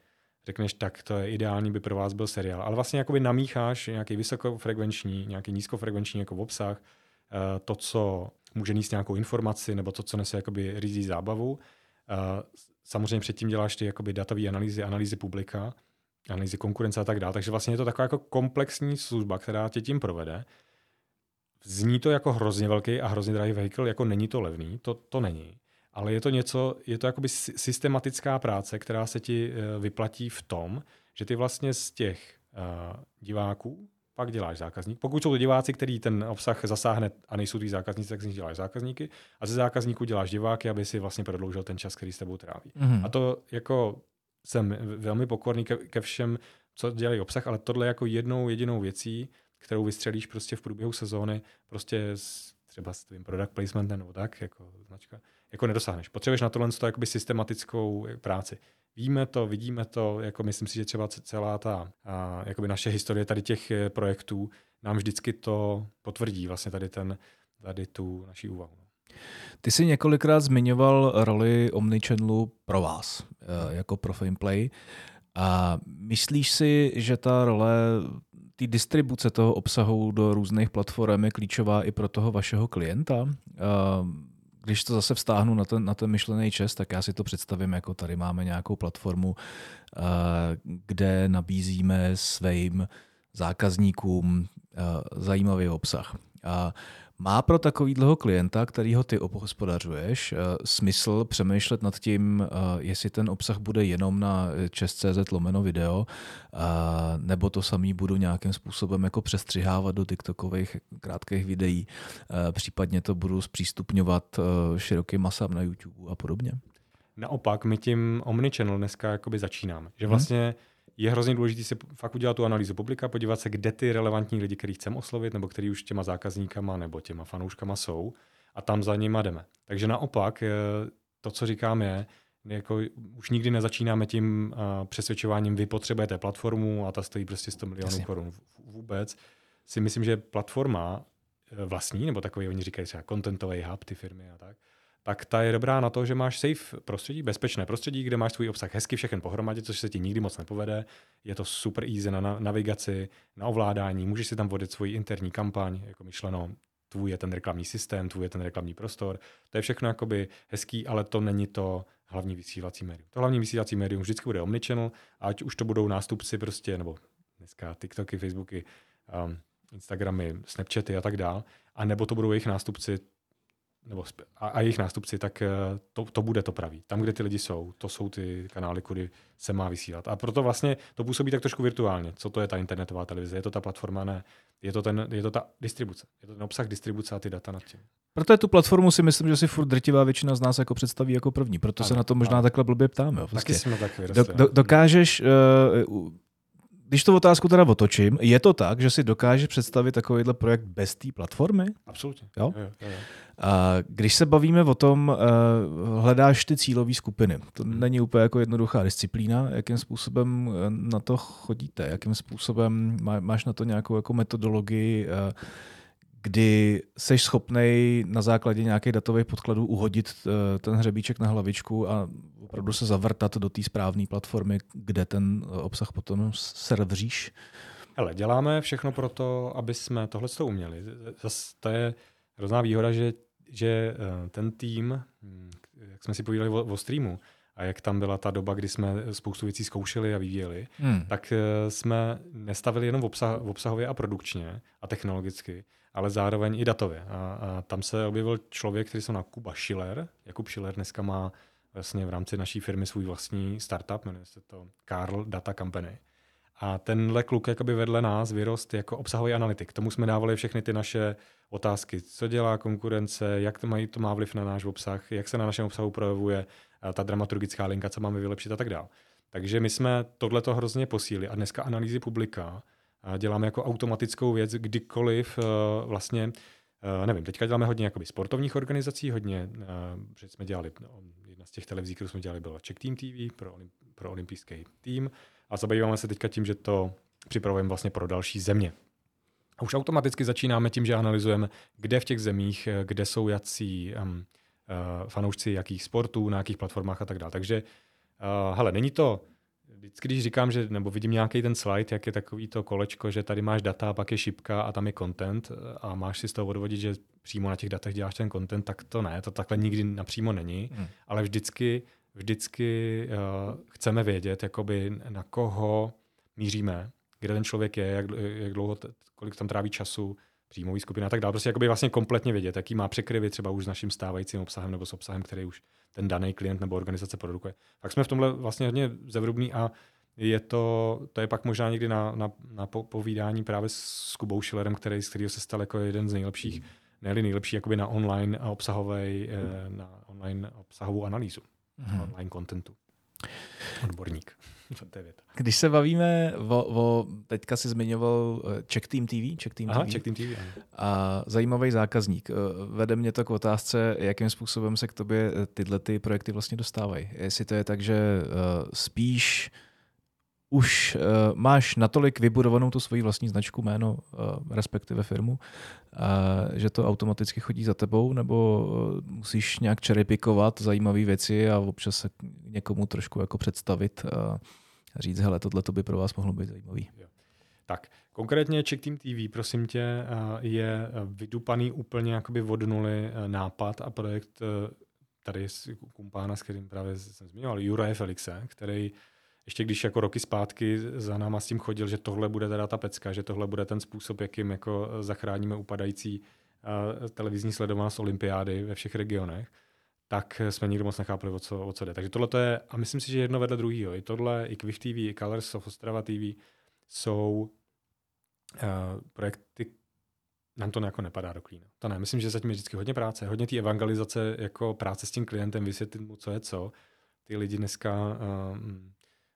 řekneš, tak to je ideální, by pro vás byl seriál, ale vlastně jakoby namícháš nějaký vysokofrekvenční, nějaký nízkofrekvenční jako obsah, to, co může níst nějakou informaci, nebo to, co nese jakoby rizí zábavu samozřejmě předtím děláš ty jakoby datové analýzy, analýzy publika, analýzy konkurence a tak dále. Takže vlastně je to taková jako komplexní služba, která tě tím provede. Zní to jako hrozně velký a hrozně drahý vehikel, jako není to levný, to, to není. Ale je to něco, je to jakoby systematická práce, která se ti eh, vyplatí v tom, že ty vlastně z těch uh, diváků pak děláš zákazník. Pokud jsou to diváci, který ten obsah zasáhne a nejsou ty zákazníci, tak z nich děláš zákazníky. A ze zákazníků děláš diváky, aby si vlastně prodloužil ten čas, který s tebou tráví. Mm-hmm. A to jako jsem velmi pokorný ke, ke všem, co dělají obsah, ale tohle jako jednou jedinou věcí, kterou vystřelíš prostě v průběhu sezóny, prostě s, třeba s tvým product placementem nebo tak, jako značka, jako nedosáhneš. Potřebuješ na tohle jakoby systematickou práci. Víme to, vidíme to, jako myslím si, že třeba celá ta a, jakoby naše historie tady těch eh, projektů nám vždycky to potvrdí, vlastně tady, ten, tady tu naší úvahu. No. Ty jsi několikrát zmiňoval roli Omnichannelu pro vás, eh, jako pro Fameplay. A myslíš si, že ta role té distribuce toho obsahu do různých platform je klíčová i pro toho vašeho klienta? Když to zase vztáhnu na ten, na ten myšlený čest, tak já si to představím, jako tady máme nějakou platformu, uh, kde nabízíme svým zákazníkům uh, zajímavý obsah. A má pro takovýhleho klienta, kterýho ty obhospodařuješ, eh, smysl přemýšlet nad tím, eh, jestli ten obsah bude jenom na čes.cz lomeno video, eh, nebo to samý budu nějakým způsobem jako přestřihávat do TikTokových krátkých videí, případně to budu zpřístupňovat širokým masám na YouTube a podobně? Naopak, my tím Omnichannel dneska jakoby začínáme. Že mhm. vlastně hmm je hrozně důležité si fakt udělat tu analýzu publika, podívat se, kde ty relevantní lidi, který chceme oslovit, nebo který už těma zákazníkama nebo těma fanouškama jsou, a tam za nima jdeme. Takže naopak, eh, to, co říkám, je, jako už nikdy nezačínáme tím uh, přesvědčováním, vy potřebujete platformu a ta stojí prostě 100 milionů Jasně. korun. Vůbec si myslím, že platforma eh, vlastní, nebo takový, oni říkají třeba contentový hub, ty firmy a tak, tak ta je dobrá na to, že máš safe prostředí, bezpečné prostředí, kde máš svůj obsah hezky všechen pohromadě, což se ti nikdy moc nepovede. Je to super easy na navigaci, na ovládání, můžeš si tam vodit svoji interní kampaň, jako myšleno, tvůj je ten reklamní systém, tvůj je ten reklamní prostor. To je všechno jakoby hezký, ale to není to hlavní vysílací médium. To hlavní vysílací médium vždycky bude omnichannel, ať už to budou nástupci prostě, nebo dneska TikToky, Facebooky, um, Instagramy, Snapchaty a tak dál, a nebo to budou jejich nástupci, nebo a, a jejich nástupci, tak eh, to, to bude to pravý. Tam, kde ty lidi jsou, to jsou ty kanály, kudy se má vysílat. A proto vlastně to působí tak trošku virtuálně. Co to je ta internetová televize? Je to ta platforma? Ne. Je to, ten, je to ta distribuce. Je to ten obsah distribuce a ty data nad tím. Proto je tu platformu si myslím, že si furt drtivá většina z nás jako představí jako první. Proto ano, se na to možná ano. takhle blbě ptáme. Prostě. Taky jsme tak do, do, dokážeš uh, když tu otázku teda otočím, je to tak, že si dokáže představit takovýhle projekt bez té platformy? Absolutně. Jo? Jo, jo, jo. A když se bavíme o tom, uh, hledáš ty cílové skupiny. To hmm. není úplně jako jednoduchá disciplína. Jakým způsobem eh, na to chodíte? Jakým způsobem má, máš na to nějakou jako metodologii? Uh, kdy jsi schopný na základě nějakých datových podkladů uhodit eh, ten hřebíček na hlavičku a opravdu se zavrtat do té správné platformy, kde ten eh, obsah potom servříš? Hele, děláme všechno pro to, aby jsme tohle uměli. Zase to je hrozná výhoda, že, že eh, ten tým, hm, jak jsme si povídali o, o streamu, a jak tam byla ta doba, kdy jsme spoustu věcí zkoušeli a vyvíjeli, hmm. tak jsme nestavili jenom obsah, obsahově a produkčně a technologicky, ale zároveň i datově. A, a tam se objevil člověk, který se jmenuje Kuba Schiller. Jakub Schiller dneska má vlastně v rámci naší firmy svůj vlastní startup, jmenuje se to Carl Data Company. A tenhle kluk jakoby vedle nás vyrost jako obsahový analytik. Tomu jsme dávali všechny ty naše otázky. Co dělá konkurence, jak to, mají, to má vliv na náš obsah, jak se na našem obsahu projevuje ta dramaturgická linka, co máme vylepšit a tak dále. Takže my jsme tohleto hrozně posílili a dneska analýzy publika děláme jako automatickou věc, kdykoliv uh, vlastně, uh, nevím, teďka děláme hodně jakoby sportovních organizací, hodně, uh, že jsme dělali, no, jedna z těch televizí, kterou jsme dělali, byla Czech Team TV pro, pro olympijský tým a zabýváme se teďka tím, že to připravujeme vlastně pro další země. A už automaticky začínáme tím, že analyzujeme, kde v těch zemích, kde jsou jací um, uh, fanoušci jakých sportů, na jakých platformách a tak dále. Takže uh, hele, není to vždycky, když říkám, že nebo vidím nějaký ten slide, jak je takový to kolečko, že tady máš data, pak je šipka a tam je content a máš si z toho odvodit, že přímo na těch datech děláš ten content, tak to ne, to takhle nikdy napřímo není, hmm. ale vždycky, vždycky uh, chceme vědět, jakoby na koho míříme, kde ten člověk je, jak, jak dlouho, kolik tam tráví času, příjmový skupina a tak dále. Prostě jakoby vlastně kompletně vědět, jaký má překryvy třeba už s naším stávajícím obsahem nebo s obsahem, který už ten daný klient nebo organizace produkuje. Tak jsme v tomhle vlastně hodně zevrubní a je to, to je pak možná někdy na, na, na povídání právě s Kubou Schillerem, který, z kterého se stal jako jeden z nejlepších, ne nejlepší jakoby na online a obsahovej, eh, na online obsahovou analýzu, hmm. online contentu. Odborník. Když se bavíme o, o teďka si zmiňoval eh, Check Team TV, Check Team Aha, TV. Check Team TV a zajímavý zákazník. Eh, vede mě to k otázce, jakým způsobem se k tobě eh, tyhle ty projekty vlastně dostávají. Jestli to je tak, že spíš už uh, máš natolik vybudovanou tu svoji vlastní značku, jméno, uh, respektive firmu, uh, že to automaticky chodí za tebou, nebo uh, musíš nějak čerepikovat zajímavé věci a občas se někomu trošku jako představit a říct, hele, tohle to by pro vás mohlo být zajímavý. Tak, konkrétně Check Team TV, prosím tě, je vydupaný úplně jakoby od nuly nápad a projekt tady z kumpána, s kterým právě jsem zmiňoval, Juraje Felixe, který ještě když jako roky zpátky za náma s tím chodil, že tohle bude teda ta pecka, že tohle bude ten způsob, jakým jako zachráníme upadající uh, televizní sledovanost olympiády ve všech regionech, tak jsme nikdo moc nechápali, o co, o co jde. Takže tohle je, a myslím si, že jedno vedle druhého. I tohle, i Quiff TV, i Colors of Ostrava TV jsou uh, projekty, nám to jako nepadá do klína. To ne, myslím, že zatím je vždycky hodně práce, hodně té evangelizace, jako práce s tím klientem, vysvětlit mu, co je co. Ty lidi dneska um,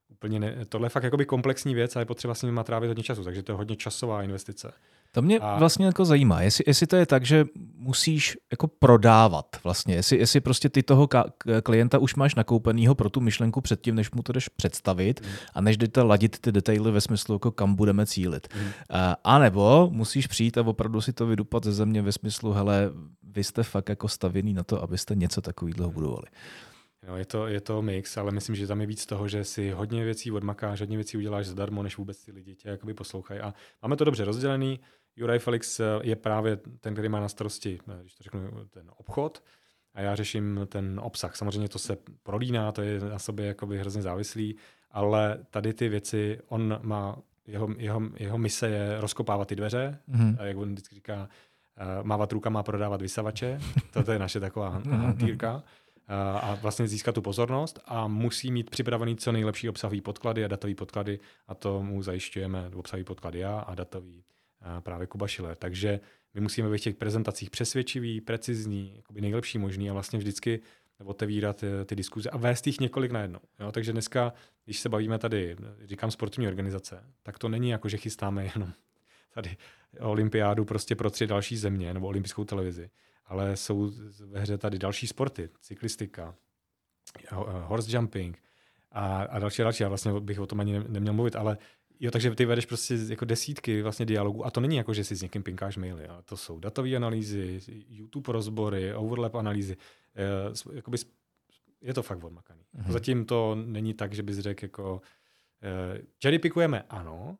úplně ne, tohle je fakt jakoby komplexní věc a je potřeba s nimi trávit hodně času, takže to je hodně časová investice. To mě a... vlastně jako zajímá, jestli, jestli to je tak, že musíš jako prodávat vlastně, jestli, jestli prostě ty toho ka- klienta už máš nakoupenýho pro tu myšlenku předtím, než mu to jdeš představit mm. a než jdete ladit ty detaily ve smyslu, jako kam budeme cílit. Mm. A nebo musíš přijít a opravdu si to vydupat ze země ve smyslu, hele, vy jste fakt jako stavěný na to, abyste něco takového budovali. No, je, to, je to mix, ale myslím, že tam je víc toho, že si hodně věcí odmakáš, hodně věcí uděláš zadarmo, než vůbec ty lidi tě jakoby poslouchají. A máme to dobře rozdělený. Juraj Felix eh, je právě ten, který má na starosti, eh, když to řeknu, ten obchod a já řeším ten obsah. Samozřejmě to se prolíná, to je na sobě jakoby hrozně závislý, ale tady ty věci, on má, jeho, jeho, jeho mise je rozkopávat ty dveře, mm-hmm. a jak on vždycky říká, uh, mávat rukama a prodávat vysavače, to je naše taková hantýrka a vlastně získat tu pozornost a musí mít připravený co nejlepší obsahový podklady a datový podklady a to mu zajišťujeme obsahový podklady já a datový právě Kuba Schiller. Takže my musíme být v těch prezentacích přesvědčivý, precizní, nejlepší možný a vlastně vždycky otevírat eh, ty diskuze a vést jich několik najednou. Jo? Takže dneska, když se bavíme tady, říkám sportovní organizace, tak to není jako, že chystáme jenom tady olympiádu prostě pro tři další země nebo olympijskou televizi, ale jsou ve hře tady další sporty, cyklistika, horse jumping a, a další a další. Já vlastně bych o tom ani neměl mluvit, ale Jo, takže ty vedeš prostě jako desítky vlastně dialogů a to není jako, že si s někým pinkáš maily. Jo. To jsou datové analýzy, YouTube rozbory, overlap analýzy. E, jakoby, je to fakt odmakaný. Mm-hmm. Zatím to není tak, že bys řekl jako e, cherry pikujeme, ano,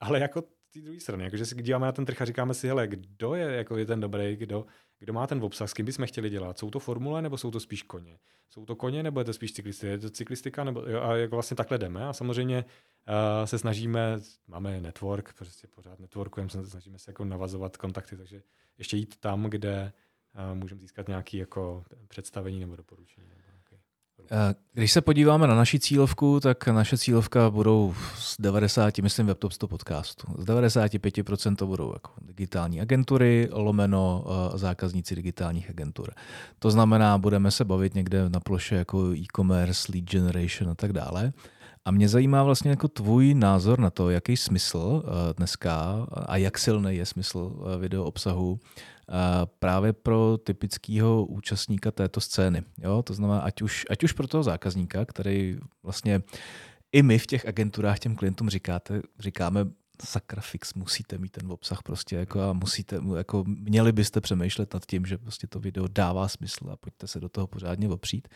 ale jako té druhé strany, jakože si díváme na ten trh a říkáme si, hele, kdo je, jako je ten dobrý, kdo, kdo má ten obsah, s kým bychom chtěli dělat. Jsou to formule nebo jsou to spíš koně? Jsou to koně nebo je to spíš cyklistika? Je to cyklistika nebo, jo, a jako vlastně takhle jdeme a samozřejmě uh, se snažíme, máme network, prostě pořád networkujeme, snažíme se jako navazovat kontakty, takže ještě jít tam, kde uh, můžeme získat nějaké jako představení nebo doporučení. Nebo když se podíváme na naši cílovku, tak naše cílovka budou z 90, myslím, WebTop 100 podcastu. Z 95% to budou jako digitální agentury, lomeno eh, zákazníci digitálních agentur. To znamená, budeme se bavit někde na ploše jako e-commerce, lead generation a tak dále. A mě zajímá vlastně jako tvůj názor na to, jaký smysl eh, dneska a jak silný je smysl video obsahu právě pro typického účastníka této scény. Jo? To znamená, ať už, ať už pro toho zákazníka, který vlastně i my v těch agenturách těm klientům říkáte, říkáme, sakra fix, musíte mít ten obsah prostě jako a musíte, jako měli byste přemýšlet nad tím, že prostě to video dává smysl a pojďte se do toho pořádně opřít.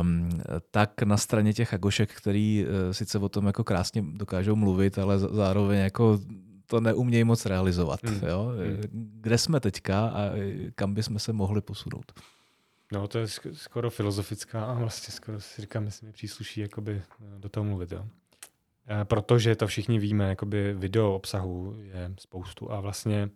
Um, tak na straně těch agošek, který uh, sice o tom jako krásně dokážou mluvit, ale zároveň jako to neumějí moc realizovat. Hmm. Jo? Hmm. Kde jsme teďka a kam bychom se mohli posunout? No, to je skoro filozofická a vlastně skoro si říkám, jestli mi přísluší jakoby eh, do toho mluvit. Jo? E, protože to všichni víme, jakoby video obsahu je spoustu a vlastně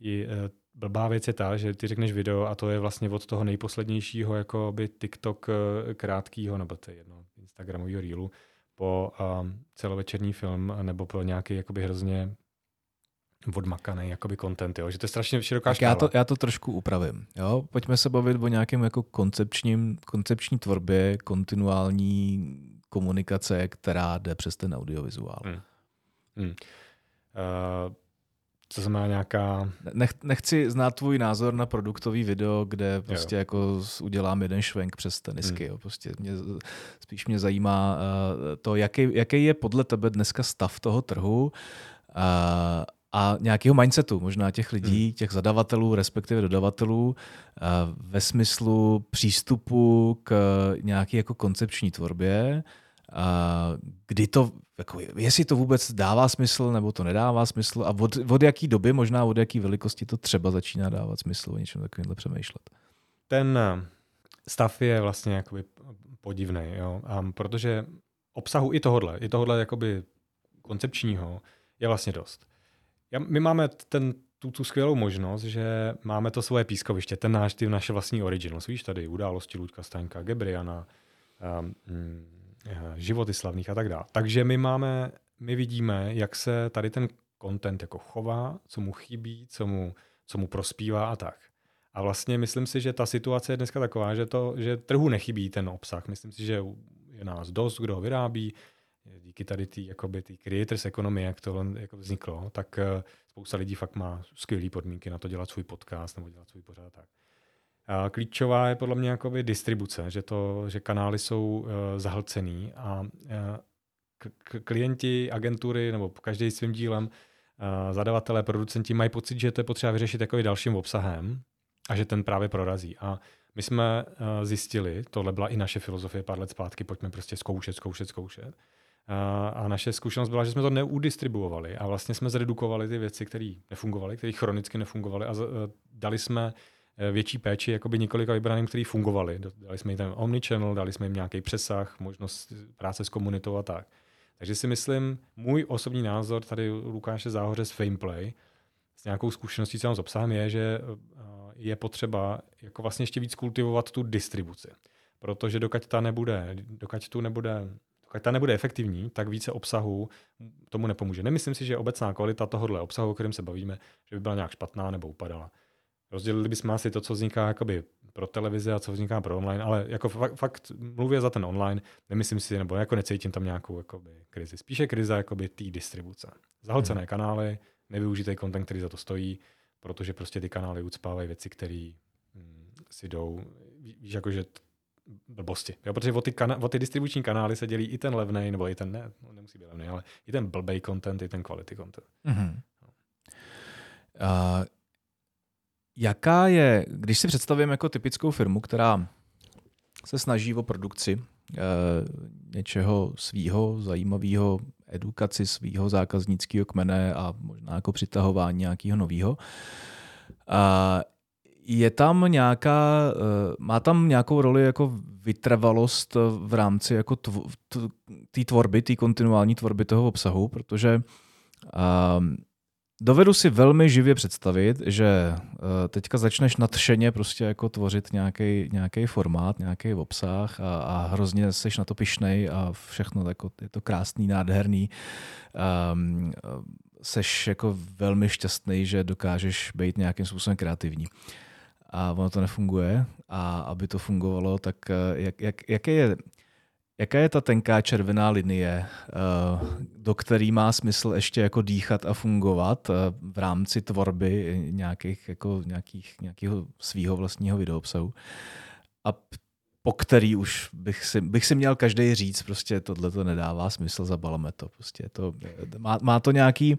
i e, blbá věc je ta, že ty řekneš video a to je vlastně od toho nejposlednějšího jakoby TikTok krátkýho, nebo to je jedno, Instagramového reelu, po um, celovečerní film nebo po nějaký jakoby hrozně odmakaný jakoby content, jo? že to je strašně široká tak já to, já to trošku upravím. Jo? Pojďme se bavit o nějakém jako koncepčním, koncepční tvorbě, kontinuální komunikace, která jde přes ten audiovizuál. Hmm. Hmm. Uh, to znamená nějaká... Nech, nechci znát tvůj názor na produktový video, kde prostě jo. jako udělám jeden švenk přes tenisky. Hmm. Jo. Prostě mě, spíš mě zajímá uh, to, jaký, jaký je podle tebe dneska stav toho trhu uh, a nějakého mindsetu, možná těch lidí, hmm. těch zadavatelů, respektive dodavatelů, ve smyslu přístupu k nějaké jako koncepční tvorbě kdy to, jako, jestli to vůbec dává smysl, nebo to nedává smysl a od, od jaký doby, možná od jaký velikosti to třeba začíná dávat smysl o něčem takovýmhle přemýšlet. Ten eh, stav je vlastně jakoby podivný, jo? Um, protože obsahu i tohodle, i tohodle jakoby koncepčního je vlastně dost. Já, my máme ten, tu, tu skvělou možnost, že máme to svoje pískoviště, ten náš, ty naše vlastní originals. Víš tady události Luďka Staňka, Gebriana, um, životy slavných a tak dále. Takže my máme, my vidíme, jak se tady ten content jako chová, co mu chybí, co mu, co mu prospívá a tak. A vlastně myslím si, že ta situace je dneska taková, že, to, že trhu nechybí ten obsah. Myslím si, že je nás dost, kdo ho vyrábí. Díky tady té jakoby, tý creators ekonomie, jak to jako vzniklo, tak uh, spousta lidí fakt má skvělé podmínky na to dělat svůj podcast nebo dělat svůj pořád tak. A klíčová je podle mě jakoby distribuce, že, to, že kanály jsou uh, zahlcený a uh, k- klienti, agentury nebo každý svým dílem zadavatelé, producenti mají pocit, že to je potřeba vyřešit jako dalším obsahem a že ten právě prorazí. A my jsme zjistili, tohle byla i naše filozofie pár let zpátky, pojďme prostě zkoušet, zkoušet, zkoušet. A naše zkušenost byla, že jsme to neudistribuovali a vlastně jsme zredukovali ty věci, které nefungovaly, které chronicky nefungovaly a uh, dali jsme větší péči jakoby několika vybraným, který fungovali. Dali jsme jim ten omnichannel, dali jsme jim nějaký přesah, možnost práce s komunitou a tak. Takže si myslím, můj osobní názor tady Lukáše Záhoře z Fameplay, s nějakou zkušeností s obsahem je, že je potřeba jako vlastně ještě víc kultivovat tu distribuci. Protože dokud ta nebude, dokud tu nebude dokud ta nebude efektivní, tak více obsahu tomu nepomůže. Nemyslím si, že obecná kvalita tohohle obsahu, o kterém se bavíme, že by byla nějak špatná nebo upadala. Rozdělili bychom asi to, co vzniká jakoby pro televizi a co vzniká pro online, ale jako fakt, fakt mluvě za ten online, nemyslím si, nebo jako necítím tam nějakou jakoby, krizi. Spíše krize jakoby té distribuce. Zahlcené hmm. kanály, nevyužitý content, který za to stojí, protože prostě ty kanály ucpávají věci, které hm, si jdou, víš, jakože blbosti. Jo, protože o ty, kana- o ty distribuční kanály se dělí i ten levný, nebo i ten, ne, no, nemusí být levný, ale i ten blbej content, i ten quality content. Mm-hmm. Uh, jaká je, když si představím jako typickou firmu, která se snaží o produkci uh, něčeho svýho, zajímavého, edukaci svého zákaznického kmene a možná jako přitahování nějakého nového. Je tam nějaká, eh, má tam nějakou roli jako vytrvalost v rámci jako té tvorby, té kontinuální tvorby toho obsahu, protože um, Dovedu si velmi živě představit, že eh, teďka začneš nadšeně prostě jako tvořit nějaký formát, nějaký obsah a, a hrozně seš na to pišnej a všechno jako, je to krásný, nádherný. Um, seš jako velmi šťastný, že dokážeš být nějakým způsobem kreativní. A ono to nefunguje a aby to fungovalo, tak eh, jak, jak, jaké je Jaká je ta tenká červená linie, eh, do který má smysl ještě jako dýchat a fungovat eh, v rámci tvorby nějakých, jako nějakých, nějakého svého vlastního videoobsahu? A po který už bych si, bych si měl každý říct, prostě tohle to nedává smysl, zabalme to. Prostě to, má, má to nějaký,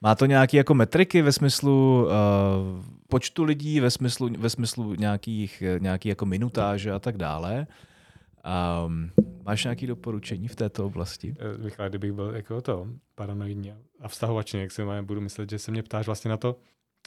má to nějaký jako metriky ve smyslu uh, počtu lidí, ve smyslu, ve smyslu nějakých, nějaký jako minutáže a tak dále. Um, máš nějaké doporučení v této oblasti? Eh, Michal, kdybych byl jako to paranoidní a vztahovačný, jak se má, budu myslet, že se mě ptáš vlastně na to,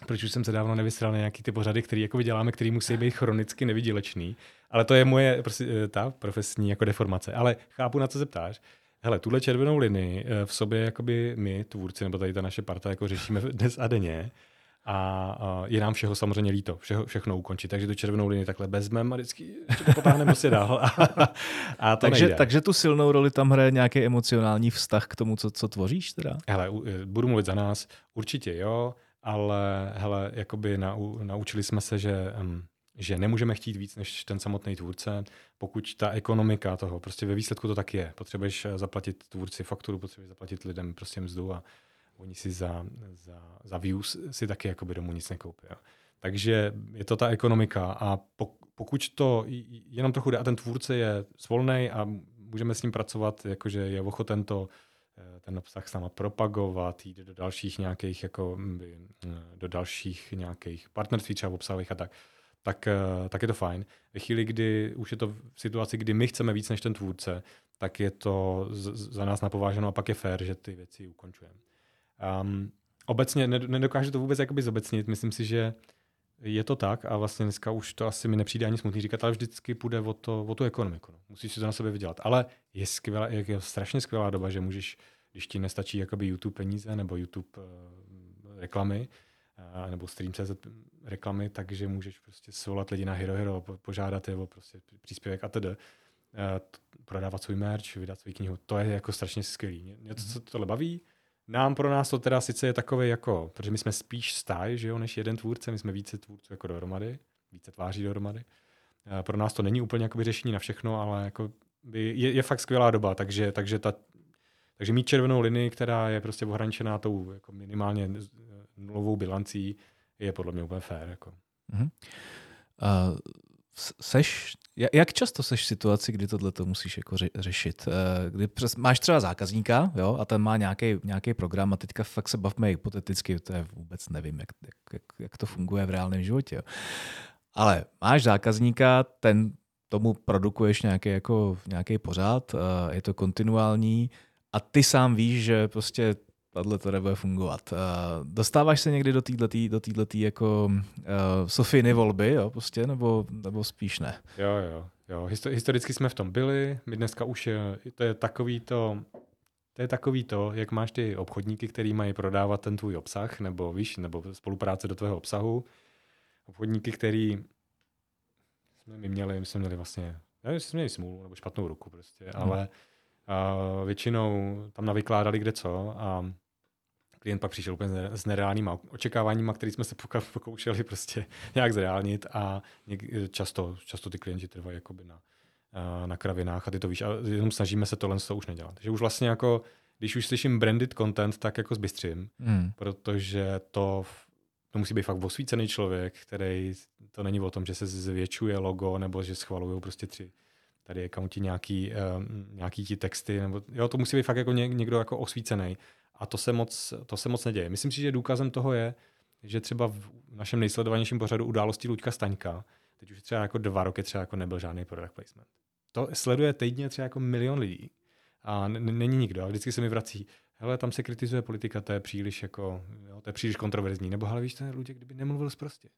proč už jsem se dávno nevysral na nějaký ty pořady, které jako děláme, které musí být chronicky nevydělečný. Ale to je moje prostě, ta profesní jako deformace. Ale chápu, na co se ptáš. Hele, tuhle červenou linii eh, v sobě jakoby my, tvůrci, nebo tady ta naše parta, jako řešíme dnes a denně a je nám všeho samozřejmě líto, všechno, všechno ukončit. Takže tu červenou linii takhle vezmeme a vždycky potáhneme prostě dál. A, a to takže, nejde. takže tu silnou roli tam hraje nějaký emocionální vztah k tomu, co, co tvoříš teda? Hele, e, budu mluvit za nás, určitě jo, ale hele, jakoby nau, naučili jsme se, že um, že nemůžeme chtít víc než ten samotný tvůrce, pokud ta ekonomika toho, prostě ve výsledku to tak je. Potřebuješ zaplatit tvůrci fakturu, potřebuješ zaplatit lidem prostě mzdu a oni si za, za, za views si taky jakoby domů nic nekoupí. Jo. Takže je to ta ekonomika a pokud to jenom trochu jde a ten tvůrce je svolný a můžeme s ním pracovat, jakože je ochoten to eh, ten obsah sama propagovat, jít do dalších nějakých, jako, do dalších nějakých partnerství třeba obsahových a tak, tak, eh, tak je to fajn. Ve chvíli, kdy už je to v situaci, kdy my chceme víc než ten tvůrce, tak je to z, za nás napováženo a pak je fér, že ty věci ukončujeme. Um, obecně nedokážu to vůbec jakoby zobecnit. Myslím si, že je to tak a vlastně dneska už to asi mi nepřijde ani smutný říkat, ale vždycky půjde o, to, o tu ekonomiku. No. Musíš si to na sebe vydělat. Ale je, skvělá, je, strašně skvělá doba, že můžeš, když ti nestačí jakoby YouTube peníze nebo YouTube uh, reklamy, nebo Stream.cz reklamy, takže můžeš prostě svolat lidi na Hero Hero, požádat je o prostě příspěvek a tedy. Uh, prodávat svůj merch, vydat svou knihu. To je jako strašně skvělý. Něco, co tohle baví, nám pro nás to teda sice je takové jako, protože my jsme spíš stáj, že jo, než jeden tvůrce, my jsme více tvůrců jako dohromady, více tváří dohromady. Pro nás to není úplně jakoby řešení na všechno, ale jako by, je, je, fakt skvělá doba, takže, takže, ta, takže mít červenou linii, která je prostě ohraničená tou jako minimálně nulovou bilancí, je podle mě úplně fér. Jako. Mm-hmm. Uh, seš, jak často seš v situaci, kdy tohle to musíš jako řešit? Eh, kdy přes, máš třeba zákazníka jo, a ten má nějaký program a teďka fakt se bavme hypoteticky, to je vůbec nevím, jak, jak, jak to funguje v reálném životě. Jo. Ale máš zákazníka, ten tomu produkuješ nějaký, jako, nějaký pořád, eh, je to kontinuální a ty sám víš, že prostě tahle to nebude fungovat. Uh, dostáváš se někdy do této do týhletý jako uh, Sofiny volby, jo, prostě, nebo, nebo spíš ne? Jo, jo, jo. Historicky jsme v tom byli, my dneska už je, to je takový to, to je takový to, jak máš ty obchodníky, který mají prodávat ten tvůj obsah, nebo víš, nebo spolupráce do tvého obsahu. Obchodníky, který jsme my měli, my jsme měli vlastně, nevím, jestli jsme měli smůlu nebo špatnou ruku prostě, hmm. ale a většinou tam navykládali kde co a klient pak přišel úplně s nereálnýma očekáváníma, který jsme se pokoušeli prostě nějak zreálnit a často, často ty klienti trvají jakoby na, na kravinách a ty to víš a jenom snažíme se tohle to už nedělat. Takže už vlastně jako, když už slyším branded content, tak jako zbystřím, hmm. protože to to musí být fakt osvícený člověk, který to není o tom, že se zvětšuje logo nebo že schvalují prostě tři tady accounti nějaký, nějaký ti texty, nebo jo, to musí být fakt jako někdo jako osvícený. A to se, moc, to se moc neděje. Myslím si, že důkazem toho je, že třeba v našem nejsledovanějším pořadu události Luďka Staňka, teď už třeba jako dva roky třeba jako nebyl žádný product placement. To sleduje týdně třeba jako milion lidí a není nikdo. A vždycky se mi vrací, hele, tam se kritizuje politika, to je příliš jako, jo, to je příliš kontroverzní. Nebo ale víš, ten Luděk, kdyby nemluvil prostě.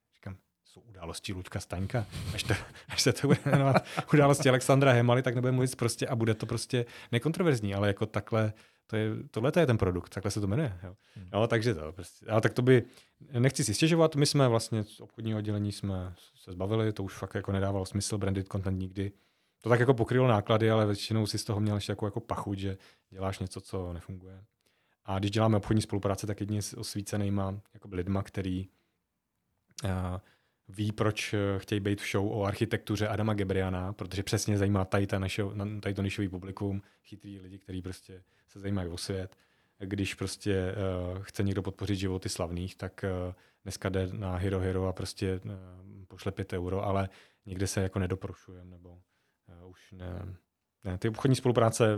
Jsou události Luďka Staňka. Až, to, až se to bude jmenovat události Alexandra Hemaly, tak nebude mluvit prostě a bude to prostě nekontroverzní, ale jako takhle, to je, tohle je ten produkt, takhle se to jmenuje. Jo. Hmm. No, takže to prostě, ale tak to by, nechci si stěžovat, my jsme vlastně z obchodního oddělení jsme se zbavili, to už fakt jako nedávalo smysl, branded content nikdy. To tak jako pokrylo náklady, ale většinou si z toho měl ještě jako, jako pachuť, že děláš něco, co nefunguje. A když děláme obchodní spolupráce, tak jedině s osvícenýma jako lidma, který uh, ví, proč eh, chtějí být v show o architektuře Adama Gebriana, protože přesně zajímá tady, ta naše, tady to nišový publikum, chytrý lidi, kteří prostě se zajímají o svět. Když prostě uh, chce někdo podpořit životy slavných, tak uh, dneska jde na Hero Hero a prostě uh, pošle 5 euro, ale někde se jako nedoprošujeme, nebo uh, už ne, ne. Ty obchodní spolupráce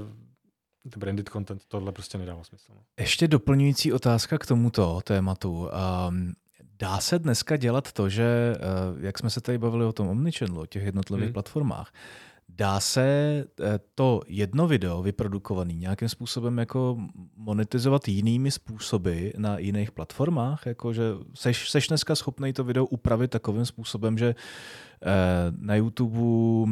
ty branded content, tohle prostě nedává smysl. No. Ještě doplňující otázka k tomuto tématu. Um, Dá se dneska dělat to, že, eh, jak jsme se tady bavili o tom Omnichannelu, o těch jednotlivých hmm. platformách, dá se eh, to jedno video vyprodukované nějakým způsobem jako monetizovat jinými způsoby na jiných platformách? Jako, že seš, seš dneska schopný to video upravit takovým způsobem, že eh, na YouTube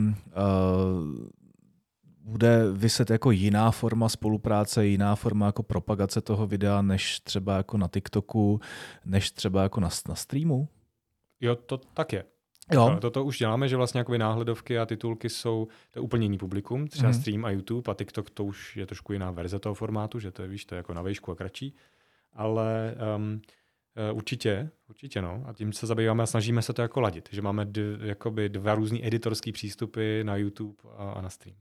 bude vyset jako jiná forma spolupráce, jiná forma jako propagace toho videa, než třeba jako na TikToku, než třeba jako na, na streamu? Jo, to tak je. Jo. Toto už děláme, že vlastně jakoby náhledovky a titulky jsou, to je úplně jiný publikum, třeba mm. stream a YouTube a TikTok to už je trošku jiná verze toho formátu, že to je, víš, to je jako na výšku a kratší, ale um, určitě, určitě no a tím se zabýváme a snažíme se to jako ladit, že máme d, jakoby dva různý editorský přístupy na YouTube a, a na stream.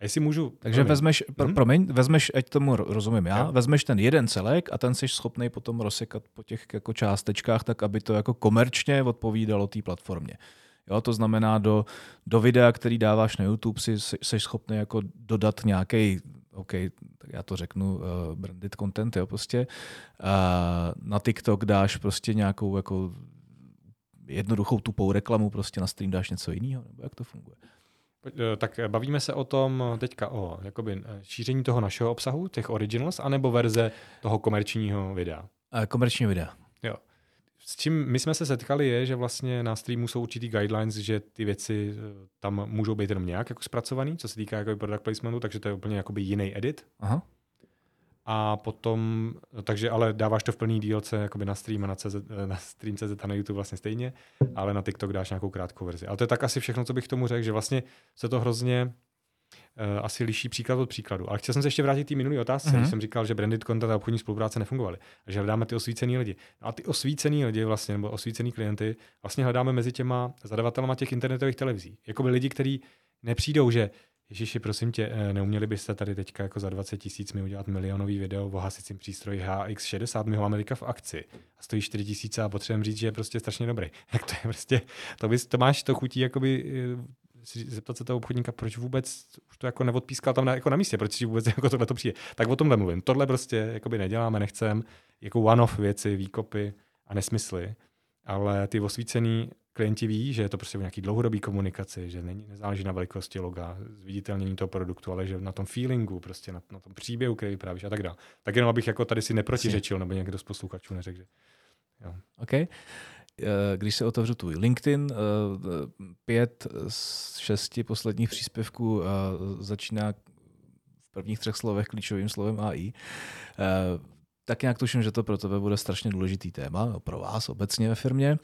A jestli můžu... Takže promiň. vezmeš, pro, hmm? promiň, vezmeš, ať tomu rozumím já, jo. vezmeš ten jeden celek a ten jsi schopný potom rozsekat po těch jako částečkách, tak aby to jako komerčně odpovídalo té platformě. Jo, to znamená, do, do videa, který dáváš na YouTube, si, jsi schopný jako dodat nějaký, OK, tak já to řeknu, uh, branded content, jo, prostě. Uh, na TikTok dáš prostě nějakou jako jednoduchou tupou reklamu, prostě na stream dáš něco jiného, nebo jak to funguje? Eh, tak bavíme se o tom teďka o jakoby, eh, šíření toho našeho obsahu, těch originals, anebo verze toho komerčního videa? A komerčního videa. Jo. S čím my jsme se setkali je, že vlastně na streamu jsou určitý guidelines, že ty věci eh, tam můžou být jenom nějak jako zpracovaný, co se týká jako product placementu, takže to je úplně jakoby jiný edit. Aha. A potom, takže ale dáváš to v plný dílce jakoby na stream a na, CZ, na stream CZ a na YouTube vlastně stejně, ale na TikTok dáš nějakou krátkou verzi. Ale to je tak asi všechno, co bych k tomu řekl, že vlastně se to hrozně uh, asi liší příklad od příkladu. Ale chtěl jsem se ještě vrátit k té minulé otázce, mm-hmm. když jsem říkal, že branded content a obchodní spolupráce nefungovaly. A že hledáme ty osvícený lidi. No a ty osvícený lidi vlastně, nebo osvícený klienty, vlastně hledáme mezi těma zadavatelama těch internetových televizí. Jakoby lidi, kteří nepřijdou, že Ježiši, prosím tě, eh, neuměli byste tady teďka jako za 20 tisíc mi udělat milionový video o hasicím přístroji HX60, my ho máme v akci a stojí 4 tisíce a potřebujeme říct, že je prostě strašně dobrý. Jak to je prostě, to, bys, to máš to chutí jakoby eh, zeptat se toho obchodníka, proč vůbec už to jako neodpískal tam na, jako na místě, proč si vůbec jako tohle to přijde. Tak o tomhle mluvím. Tohle prostě jakoby neděláme, nechcem, jako one-off věci, výkopy a nesmysly, ale ty osvícený klienti ví, že je to prostě v nějaký dlouhodobý komunikaci, že není, nezáleží na velikosti loga, zviditelnění toho produktu, ale že na tom feelingu, prostě na, na tom příběhu, který vyprávíš a tak dále. Tak jenom abych jako tady si neprotiřečil, nebo někdo z posluchačů neřekl, že jo. OK. Eh, když se otevřu tvůj LinkedIn, eh, pět z šesti posledních příspěvků eh, začíná v prvních třech slovech klíčovým slovem AI tak nějak tuším, že to pro tebe bude strašně důležitý téma, pro vás obecně ve firmě.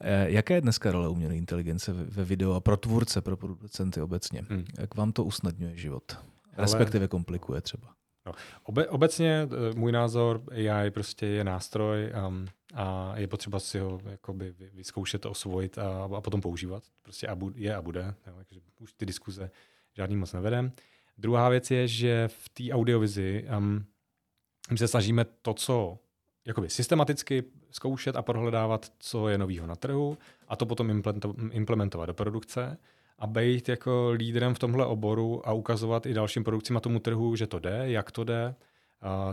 Eh, jaké je dneska role umělé inteligence ve videu a pro tvůrce, pro producenty obecně? Hmm. Jak vám to usnadňuje život? Respektive komplikuje třeba? No. Obe, obecně eh, můj názor AI prostě je nástroj um, a je potřeba si ho jakoby vyzkoušet, osvojit a, a potom používat. Prostě a bu, je a bude. Jo, takže už ty diskuze žádný moc nevedem. Druhá věc je, že v té audiovizi um, my se snažíme to, co jakoby systematicky zkoušet a prohledávat, co je novýho na trhu a to potom implementovat do produkce a být jako lídrem v tomhle oboru a ukazovat i dalším produkcím a tomu trhu, že to jde, jak to jde,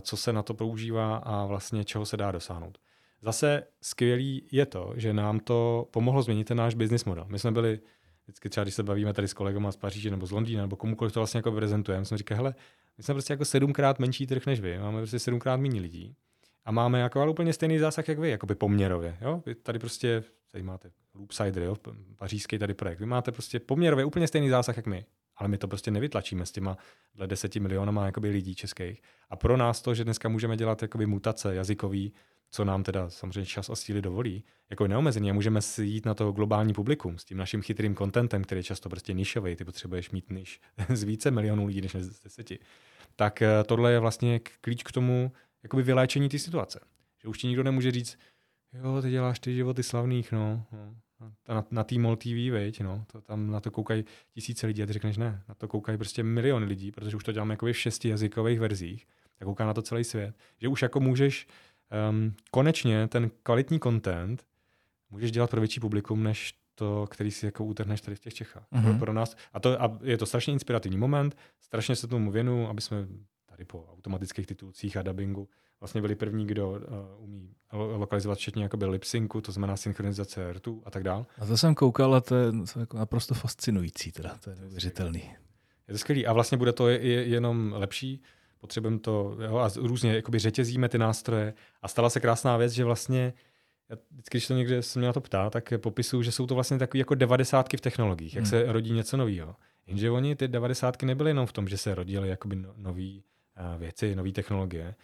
co se na to používá a vlastně čeho se dá dosáhnout. Zase skvělý je to, že nám to pomohlo změnit ten náš business model. My jsme byli, vždycky třeba když se bavíme tady s kolegama z Paříže nebo z Londýna nebo komukoliv to vlastně jako prezentujeme, jsme říkali, hele, my jsme prostě jako sedmkrát menší trh než vy, máme prostě sedmkrát méně lidí a máme jako ale úplně stejný zásah, jak vy, jakoby poměrově. Jo? Vy tady prostě, tady máte Loopsider, jo? pařížský tady projekt, vy máte prostě poměrově úplně stejný zásah, jak my. Ale my to prostě nevytlačíme s těma dle deseti milionama jakoby lidí českých. A pro nás to, že dneska můžeme dělat jakoby mutace jazykový, co nám teda samozřejmě čas a síly dovolí, jako neomezený a můžeme si jít na to globální publikum s tím naším chytrým contentem, který je často prostě nišový, ty potřebuješ mít niž z více milionů lidí než z deseti tak eh, tohle je vlastně klíč k tomu jakoby vyléčení ty situace. Že už ti nikdo nemůže říct, jo, ty děláš ty životy slavných, no. no. Na, na T-Mall TV, veď, no. To, tam na to koukají tisíce lidí a ty řekneš ne. Na to koukají prostě miliony lidí, protože už to děláme jako v šesti jazykových verzích. Tak kouká na to celý svět. Že už jako můžeš um, konečně ten kvalitní content můžeš dělat pro větší publikum, než to, který si jako utrhneš tady v těch Čechách. Mm-hmm. Pro nás. A, to, a je to strašně inspirativní moment, strašně se tomu věnu, aby jsme tady po automatických titulcích a dubbingu vlastně byli první, kdo uh, umí lokalizovat včetně jakoby lipsynku, to znamená synchronizace rtu a tak dále. A to jsem koukal a to je jako naprosto fascinující, teda, to je neuvěřitelný. Je to skvělý a vlastně bude to je, je, jenom lepší, potřebujeme to, jo, a různě jakoby řetězíme ty nástroje a stala se krásná věc, že vlastně já vždycky, když to někde se mě na to ptá, tak popisuju, že jsou to vlastně takové jako devadesátky v technologiích, jak hmm. se rodí něco nového. Jenže oni ty devadesátky nebyly jenom v tom, že se rodily jakoby no, nové uh, věci, nové technologie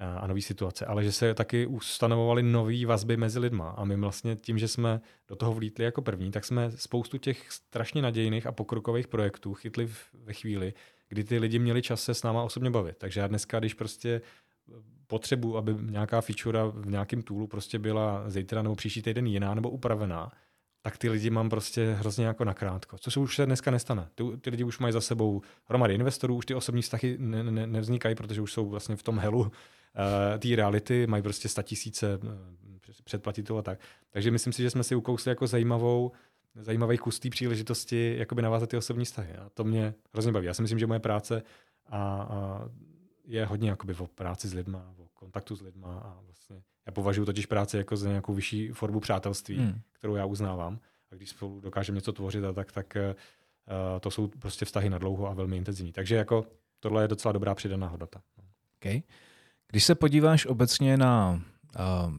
uh, a nové situace, ale že se taky ustanovovaly nové vazby mezi lidma. A my vlastně tím, že jsme do toho vlítli jako první, tak jsme spoustu těch strašně nadějných a pokrokových projektů chytli ve chvíli, kdy ty lidi měli čas se s náma osobně bavit. Takže já dneska, když prostě potřebu, aby nějaká feature v nějakém toolu prostě byla zítra nebo příští týden jiná nebo upravená, tak ty lidi mám prostě hrozně jako nakrátko. Což už se dneska nestane. Ty, ty lidi už mají za sebou hromady investorů, už ty osobní vztahy ne, ne, nevznikají, protože už jsou vlastně v tom helu uh, té reality, mají prostě sta tisíce uh, předplatitelů a tak. Takže myslím si, že jsme si ukousli jako zajímavou zajímavý kus té příležitosti jakoby navázat ty osobní vztahy. A to mě hrozně baví. Já si myslím, že moje práce a, a je hodně jakoby o práci s lidma, o kontaktu s lidma a vlastně já považuji totiž práci jako za nějakou vyšší formu přátelství, hmm. kterou já uznávám. A když spolu dokážeme něco tvořit a tak, tak eh, to jsou prostě vztahy na dlouho a velmi intenzivní. Takže jako tohle je docela dobrá přidaná hodnota. Okay. Když se podíváš obecně na uh,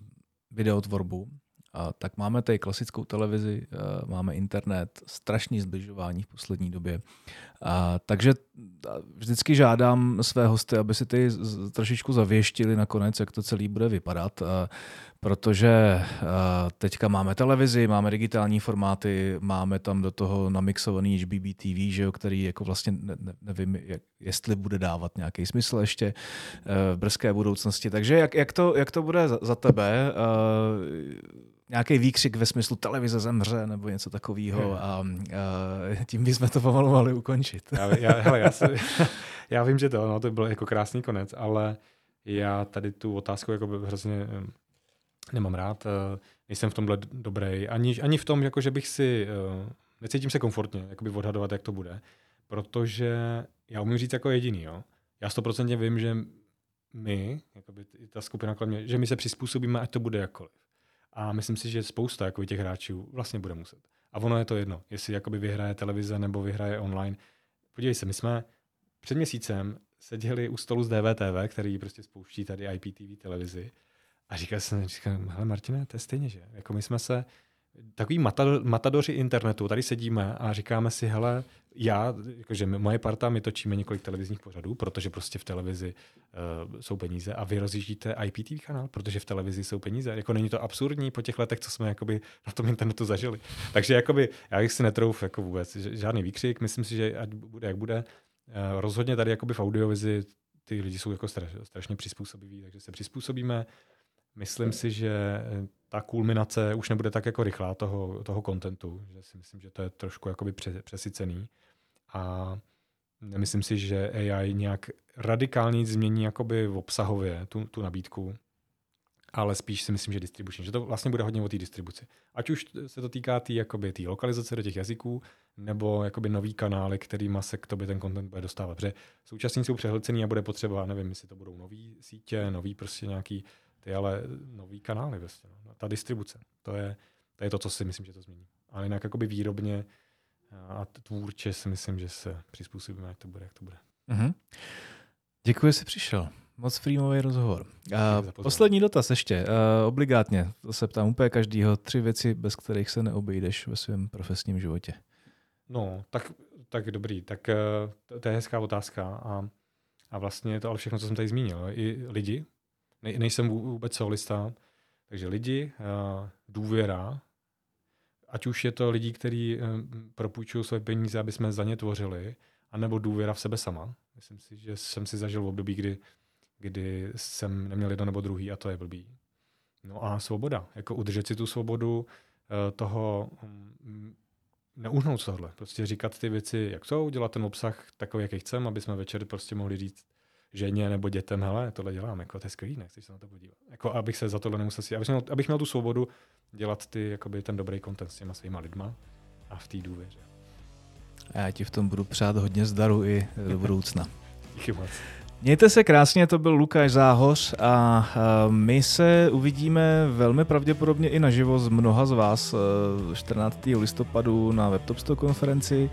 videotvorbu, a tak máme tady klasickou televizi, máme internet, strašný zbližování v poslední době. Takže vždycky žádám své hosty, aby si ty trošičku zavěštili nakonec, jak to celý bude vypadat, protože a, teďka máme televizi, máme digitální formáty, máme tam do toho namixovaný HBB TV, že jo, který jako vlastně ne, ne, nevím, jak, jestli bude dávat nějaký smysl ještě e, v brzké budoucnosti. Takže jak, jak, to, jak to bude za, za tebe? nějaký výkřik ve smyslu televize zemře nebo něco takového a, a tím bychom to pomalu mohli ukončit. Já, já, hele, já, se, já vím, že to, no, to byl jako krásný konec, ale já tady tu otázku jako hrozně nemám rád. Eh, nejsem v tomhle dobrý. Ani, ani v tom, jako, že bych si, eh, necítím se komfortně jakoby odhadovat, jak to bude. Protože já umím říct jako jediný. Jo. Já stoprocentně vím, že my, jakoby ta skupina kolem mě, že my se přizpůsobíme, ať to bude jakkoliv. A myslím si, že spousta jako těch hráčů vlastně bude muset. A ono je to jedno, jestli jakoby vyhraje televize nebo vyhraje online. Podívej se, my jsme před měsícem seděli u stolu z DVTV, který prostě spouští tady IPTV televizi. A říkal jsem, říkal, hele Martine, to je stejně, že? Jako my jsme se, takový matadoři internetu, tady sedíme a říkáme si, hele, já, jakože moje parta, my točíme několik televizních pořadů, protože prostě v televizi uh, jsou peníze a vy rozjíždíte IPTV kanál, protože v televizi jsou peníze. Jako není to absurdní po těch letech, co jsme jakoby na tom internetu zažili. Takže jakoby, já bych si netrouf jako vůbec žádný výkřik, myslím si, že ať bude, jak bude. Uh, rozhodně tady jakoby v audiovizi ty lidi jsou jako straš, strašně přizpůsobiví, takže se přizpůsobíme. Myslím si, že eh, ta kulminace už nebude tak jako rychlá toho, toho kontentu, že si myslím, že to je trošku jakoby přesycený a nemyslím si, že AI nějak radikálně změní jakoby v obsahově tu, tu nabídku, ale spíš si myslím, že distribuční, že to vlastně bude hodně o té distribuci. Ať už se to týká té jakoby, tý lokalizace do těch jazyků, nebo jakoby nový kanály, kterýma se k tobě ten content bude dostávat. Protože současní jsou přehlcený a bude potřeba, nevím, jestli to budou nový sítě, nový prostě nějaký ty, ale nový kanály vlastně. No. Ta distribuce, to je, to je to, co si myslím, že to změní. Ale jinak jakoby výrobně a tvůrče si myslím, že se přizpůsobíme, jak to bude, jak to bude. Mm-hmm. Děkuji, že jsi přišel. Moc frýmový rozhovor. A poslední dotaz ještě, uh, obligátně, to se ptám úplně každýho, tři věci, bez kterých se neobejdeš ve svém profesním životě. No, tak, tak dobrý, tak uh, to je hezká otázka a, a vlastně to ale všechno, co jsem tady zmínil. I lidi, ne, nejsem vůbec solista, takže lidi, uh, důvěra, ať už je to lidi, kteří eh, propůjčují své peníze, aby jsme za ně tvořili, anebo důvěra v sebe sama. Myslím si, že jsem si zažil v období, kdy, kdy jsem neměl jedno nebo druhý a to je blbý. No a svoboda. Jako udržet si tu svobodu eh, toho mm, neuhnout tohle. Prostě říkat ty věci, jak jsou, dělat ten obsah takový, jaký chcem, aby jsme večer prostě mohli říct ženě nebo dětem, hele, tohle dělám, jako to je skvělý, nechci se na to podívat. Jako abych se za tohle nemusel si, abych měl, abych měl tu svobodu dělat ty, jakoby ten dobrý content s těma svýma lidma a v té důvěře. A já ti v tom budu přát hodně zdaru i do budoucna. Díky moc. Mějte se krásně, to byl Lukáš Záhoř a my se uvidíme velmi pravděpodobně i naživo z mnoha z vás 14. E, listopadu na WebTop konferenci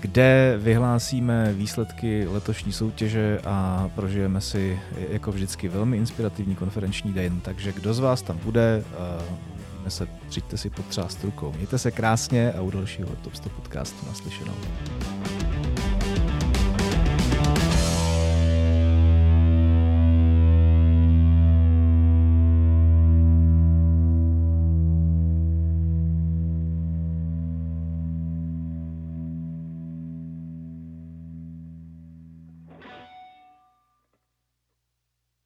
kde vyhlásíme výsledky letošní soutěže a prožijeme si jako vždycky velmi inspirativní konferenční den. Takže kdo z vás tam bude, se, přijďte si potřást rukou. Mějte se krásně a u dalšího Top 100 podcastu naslyšenou.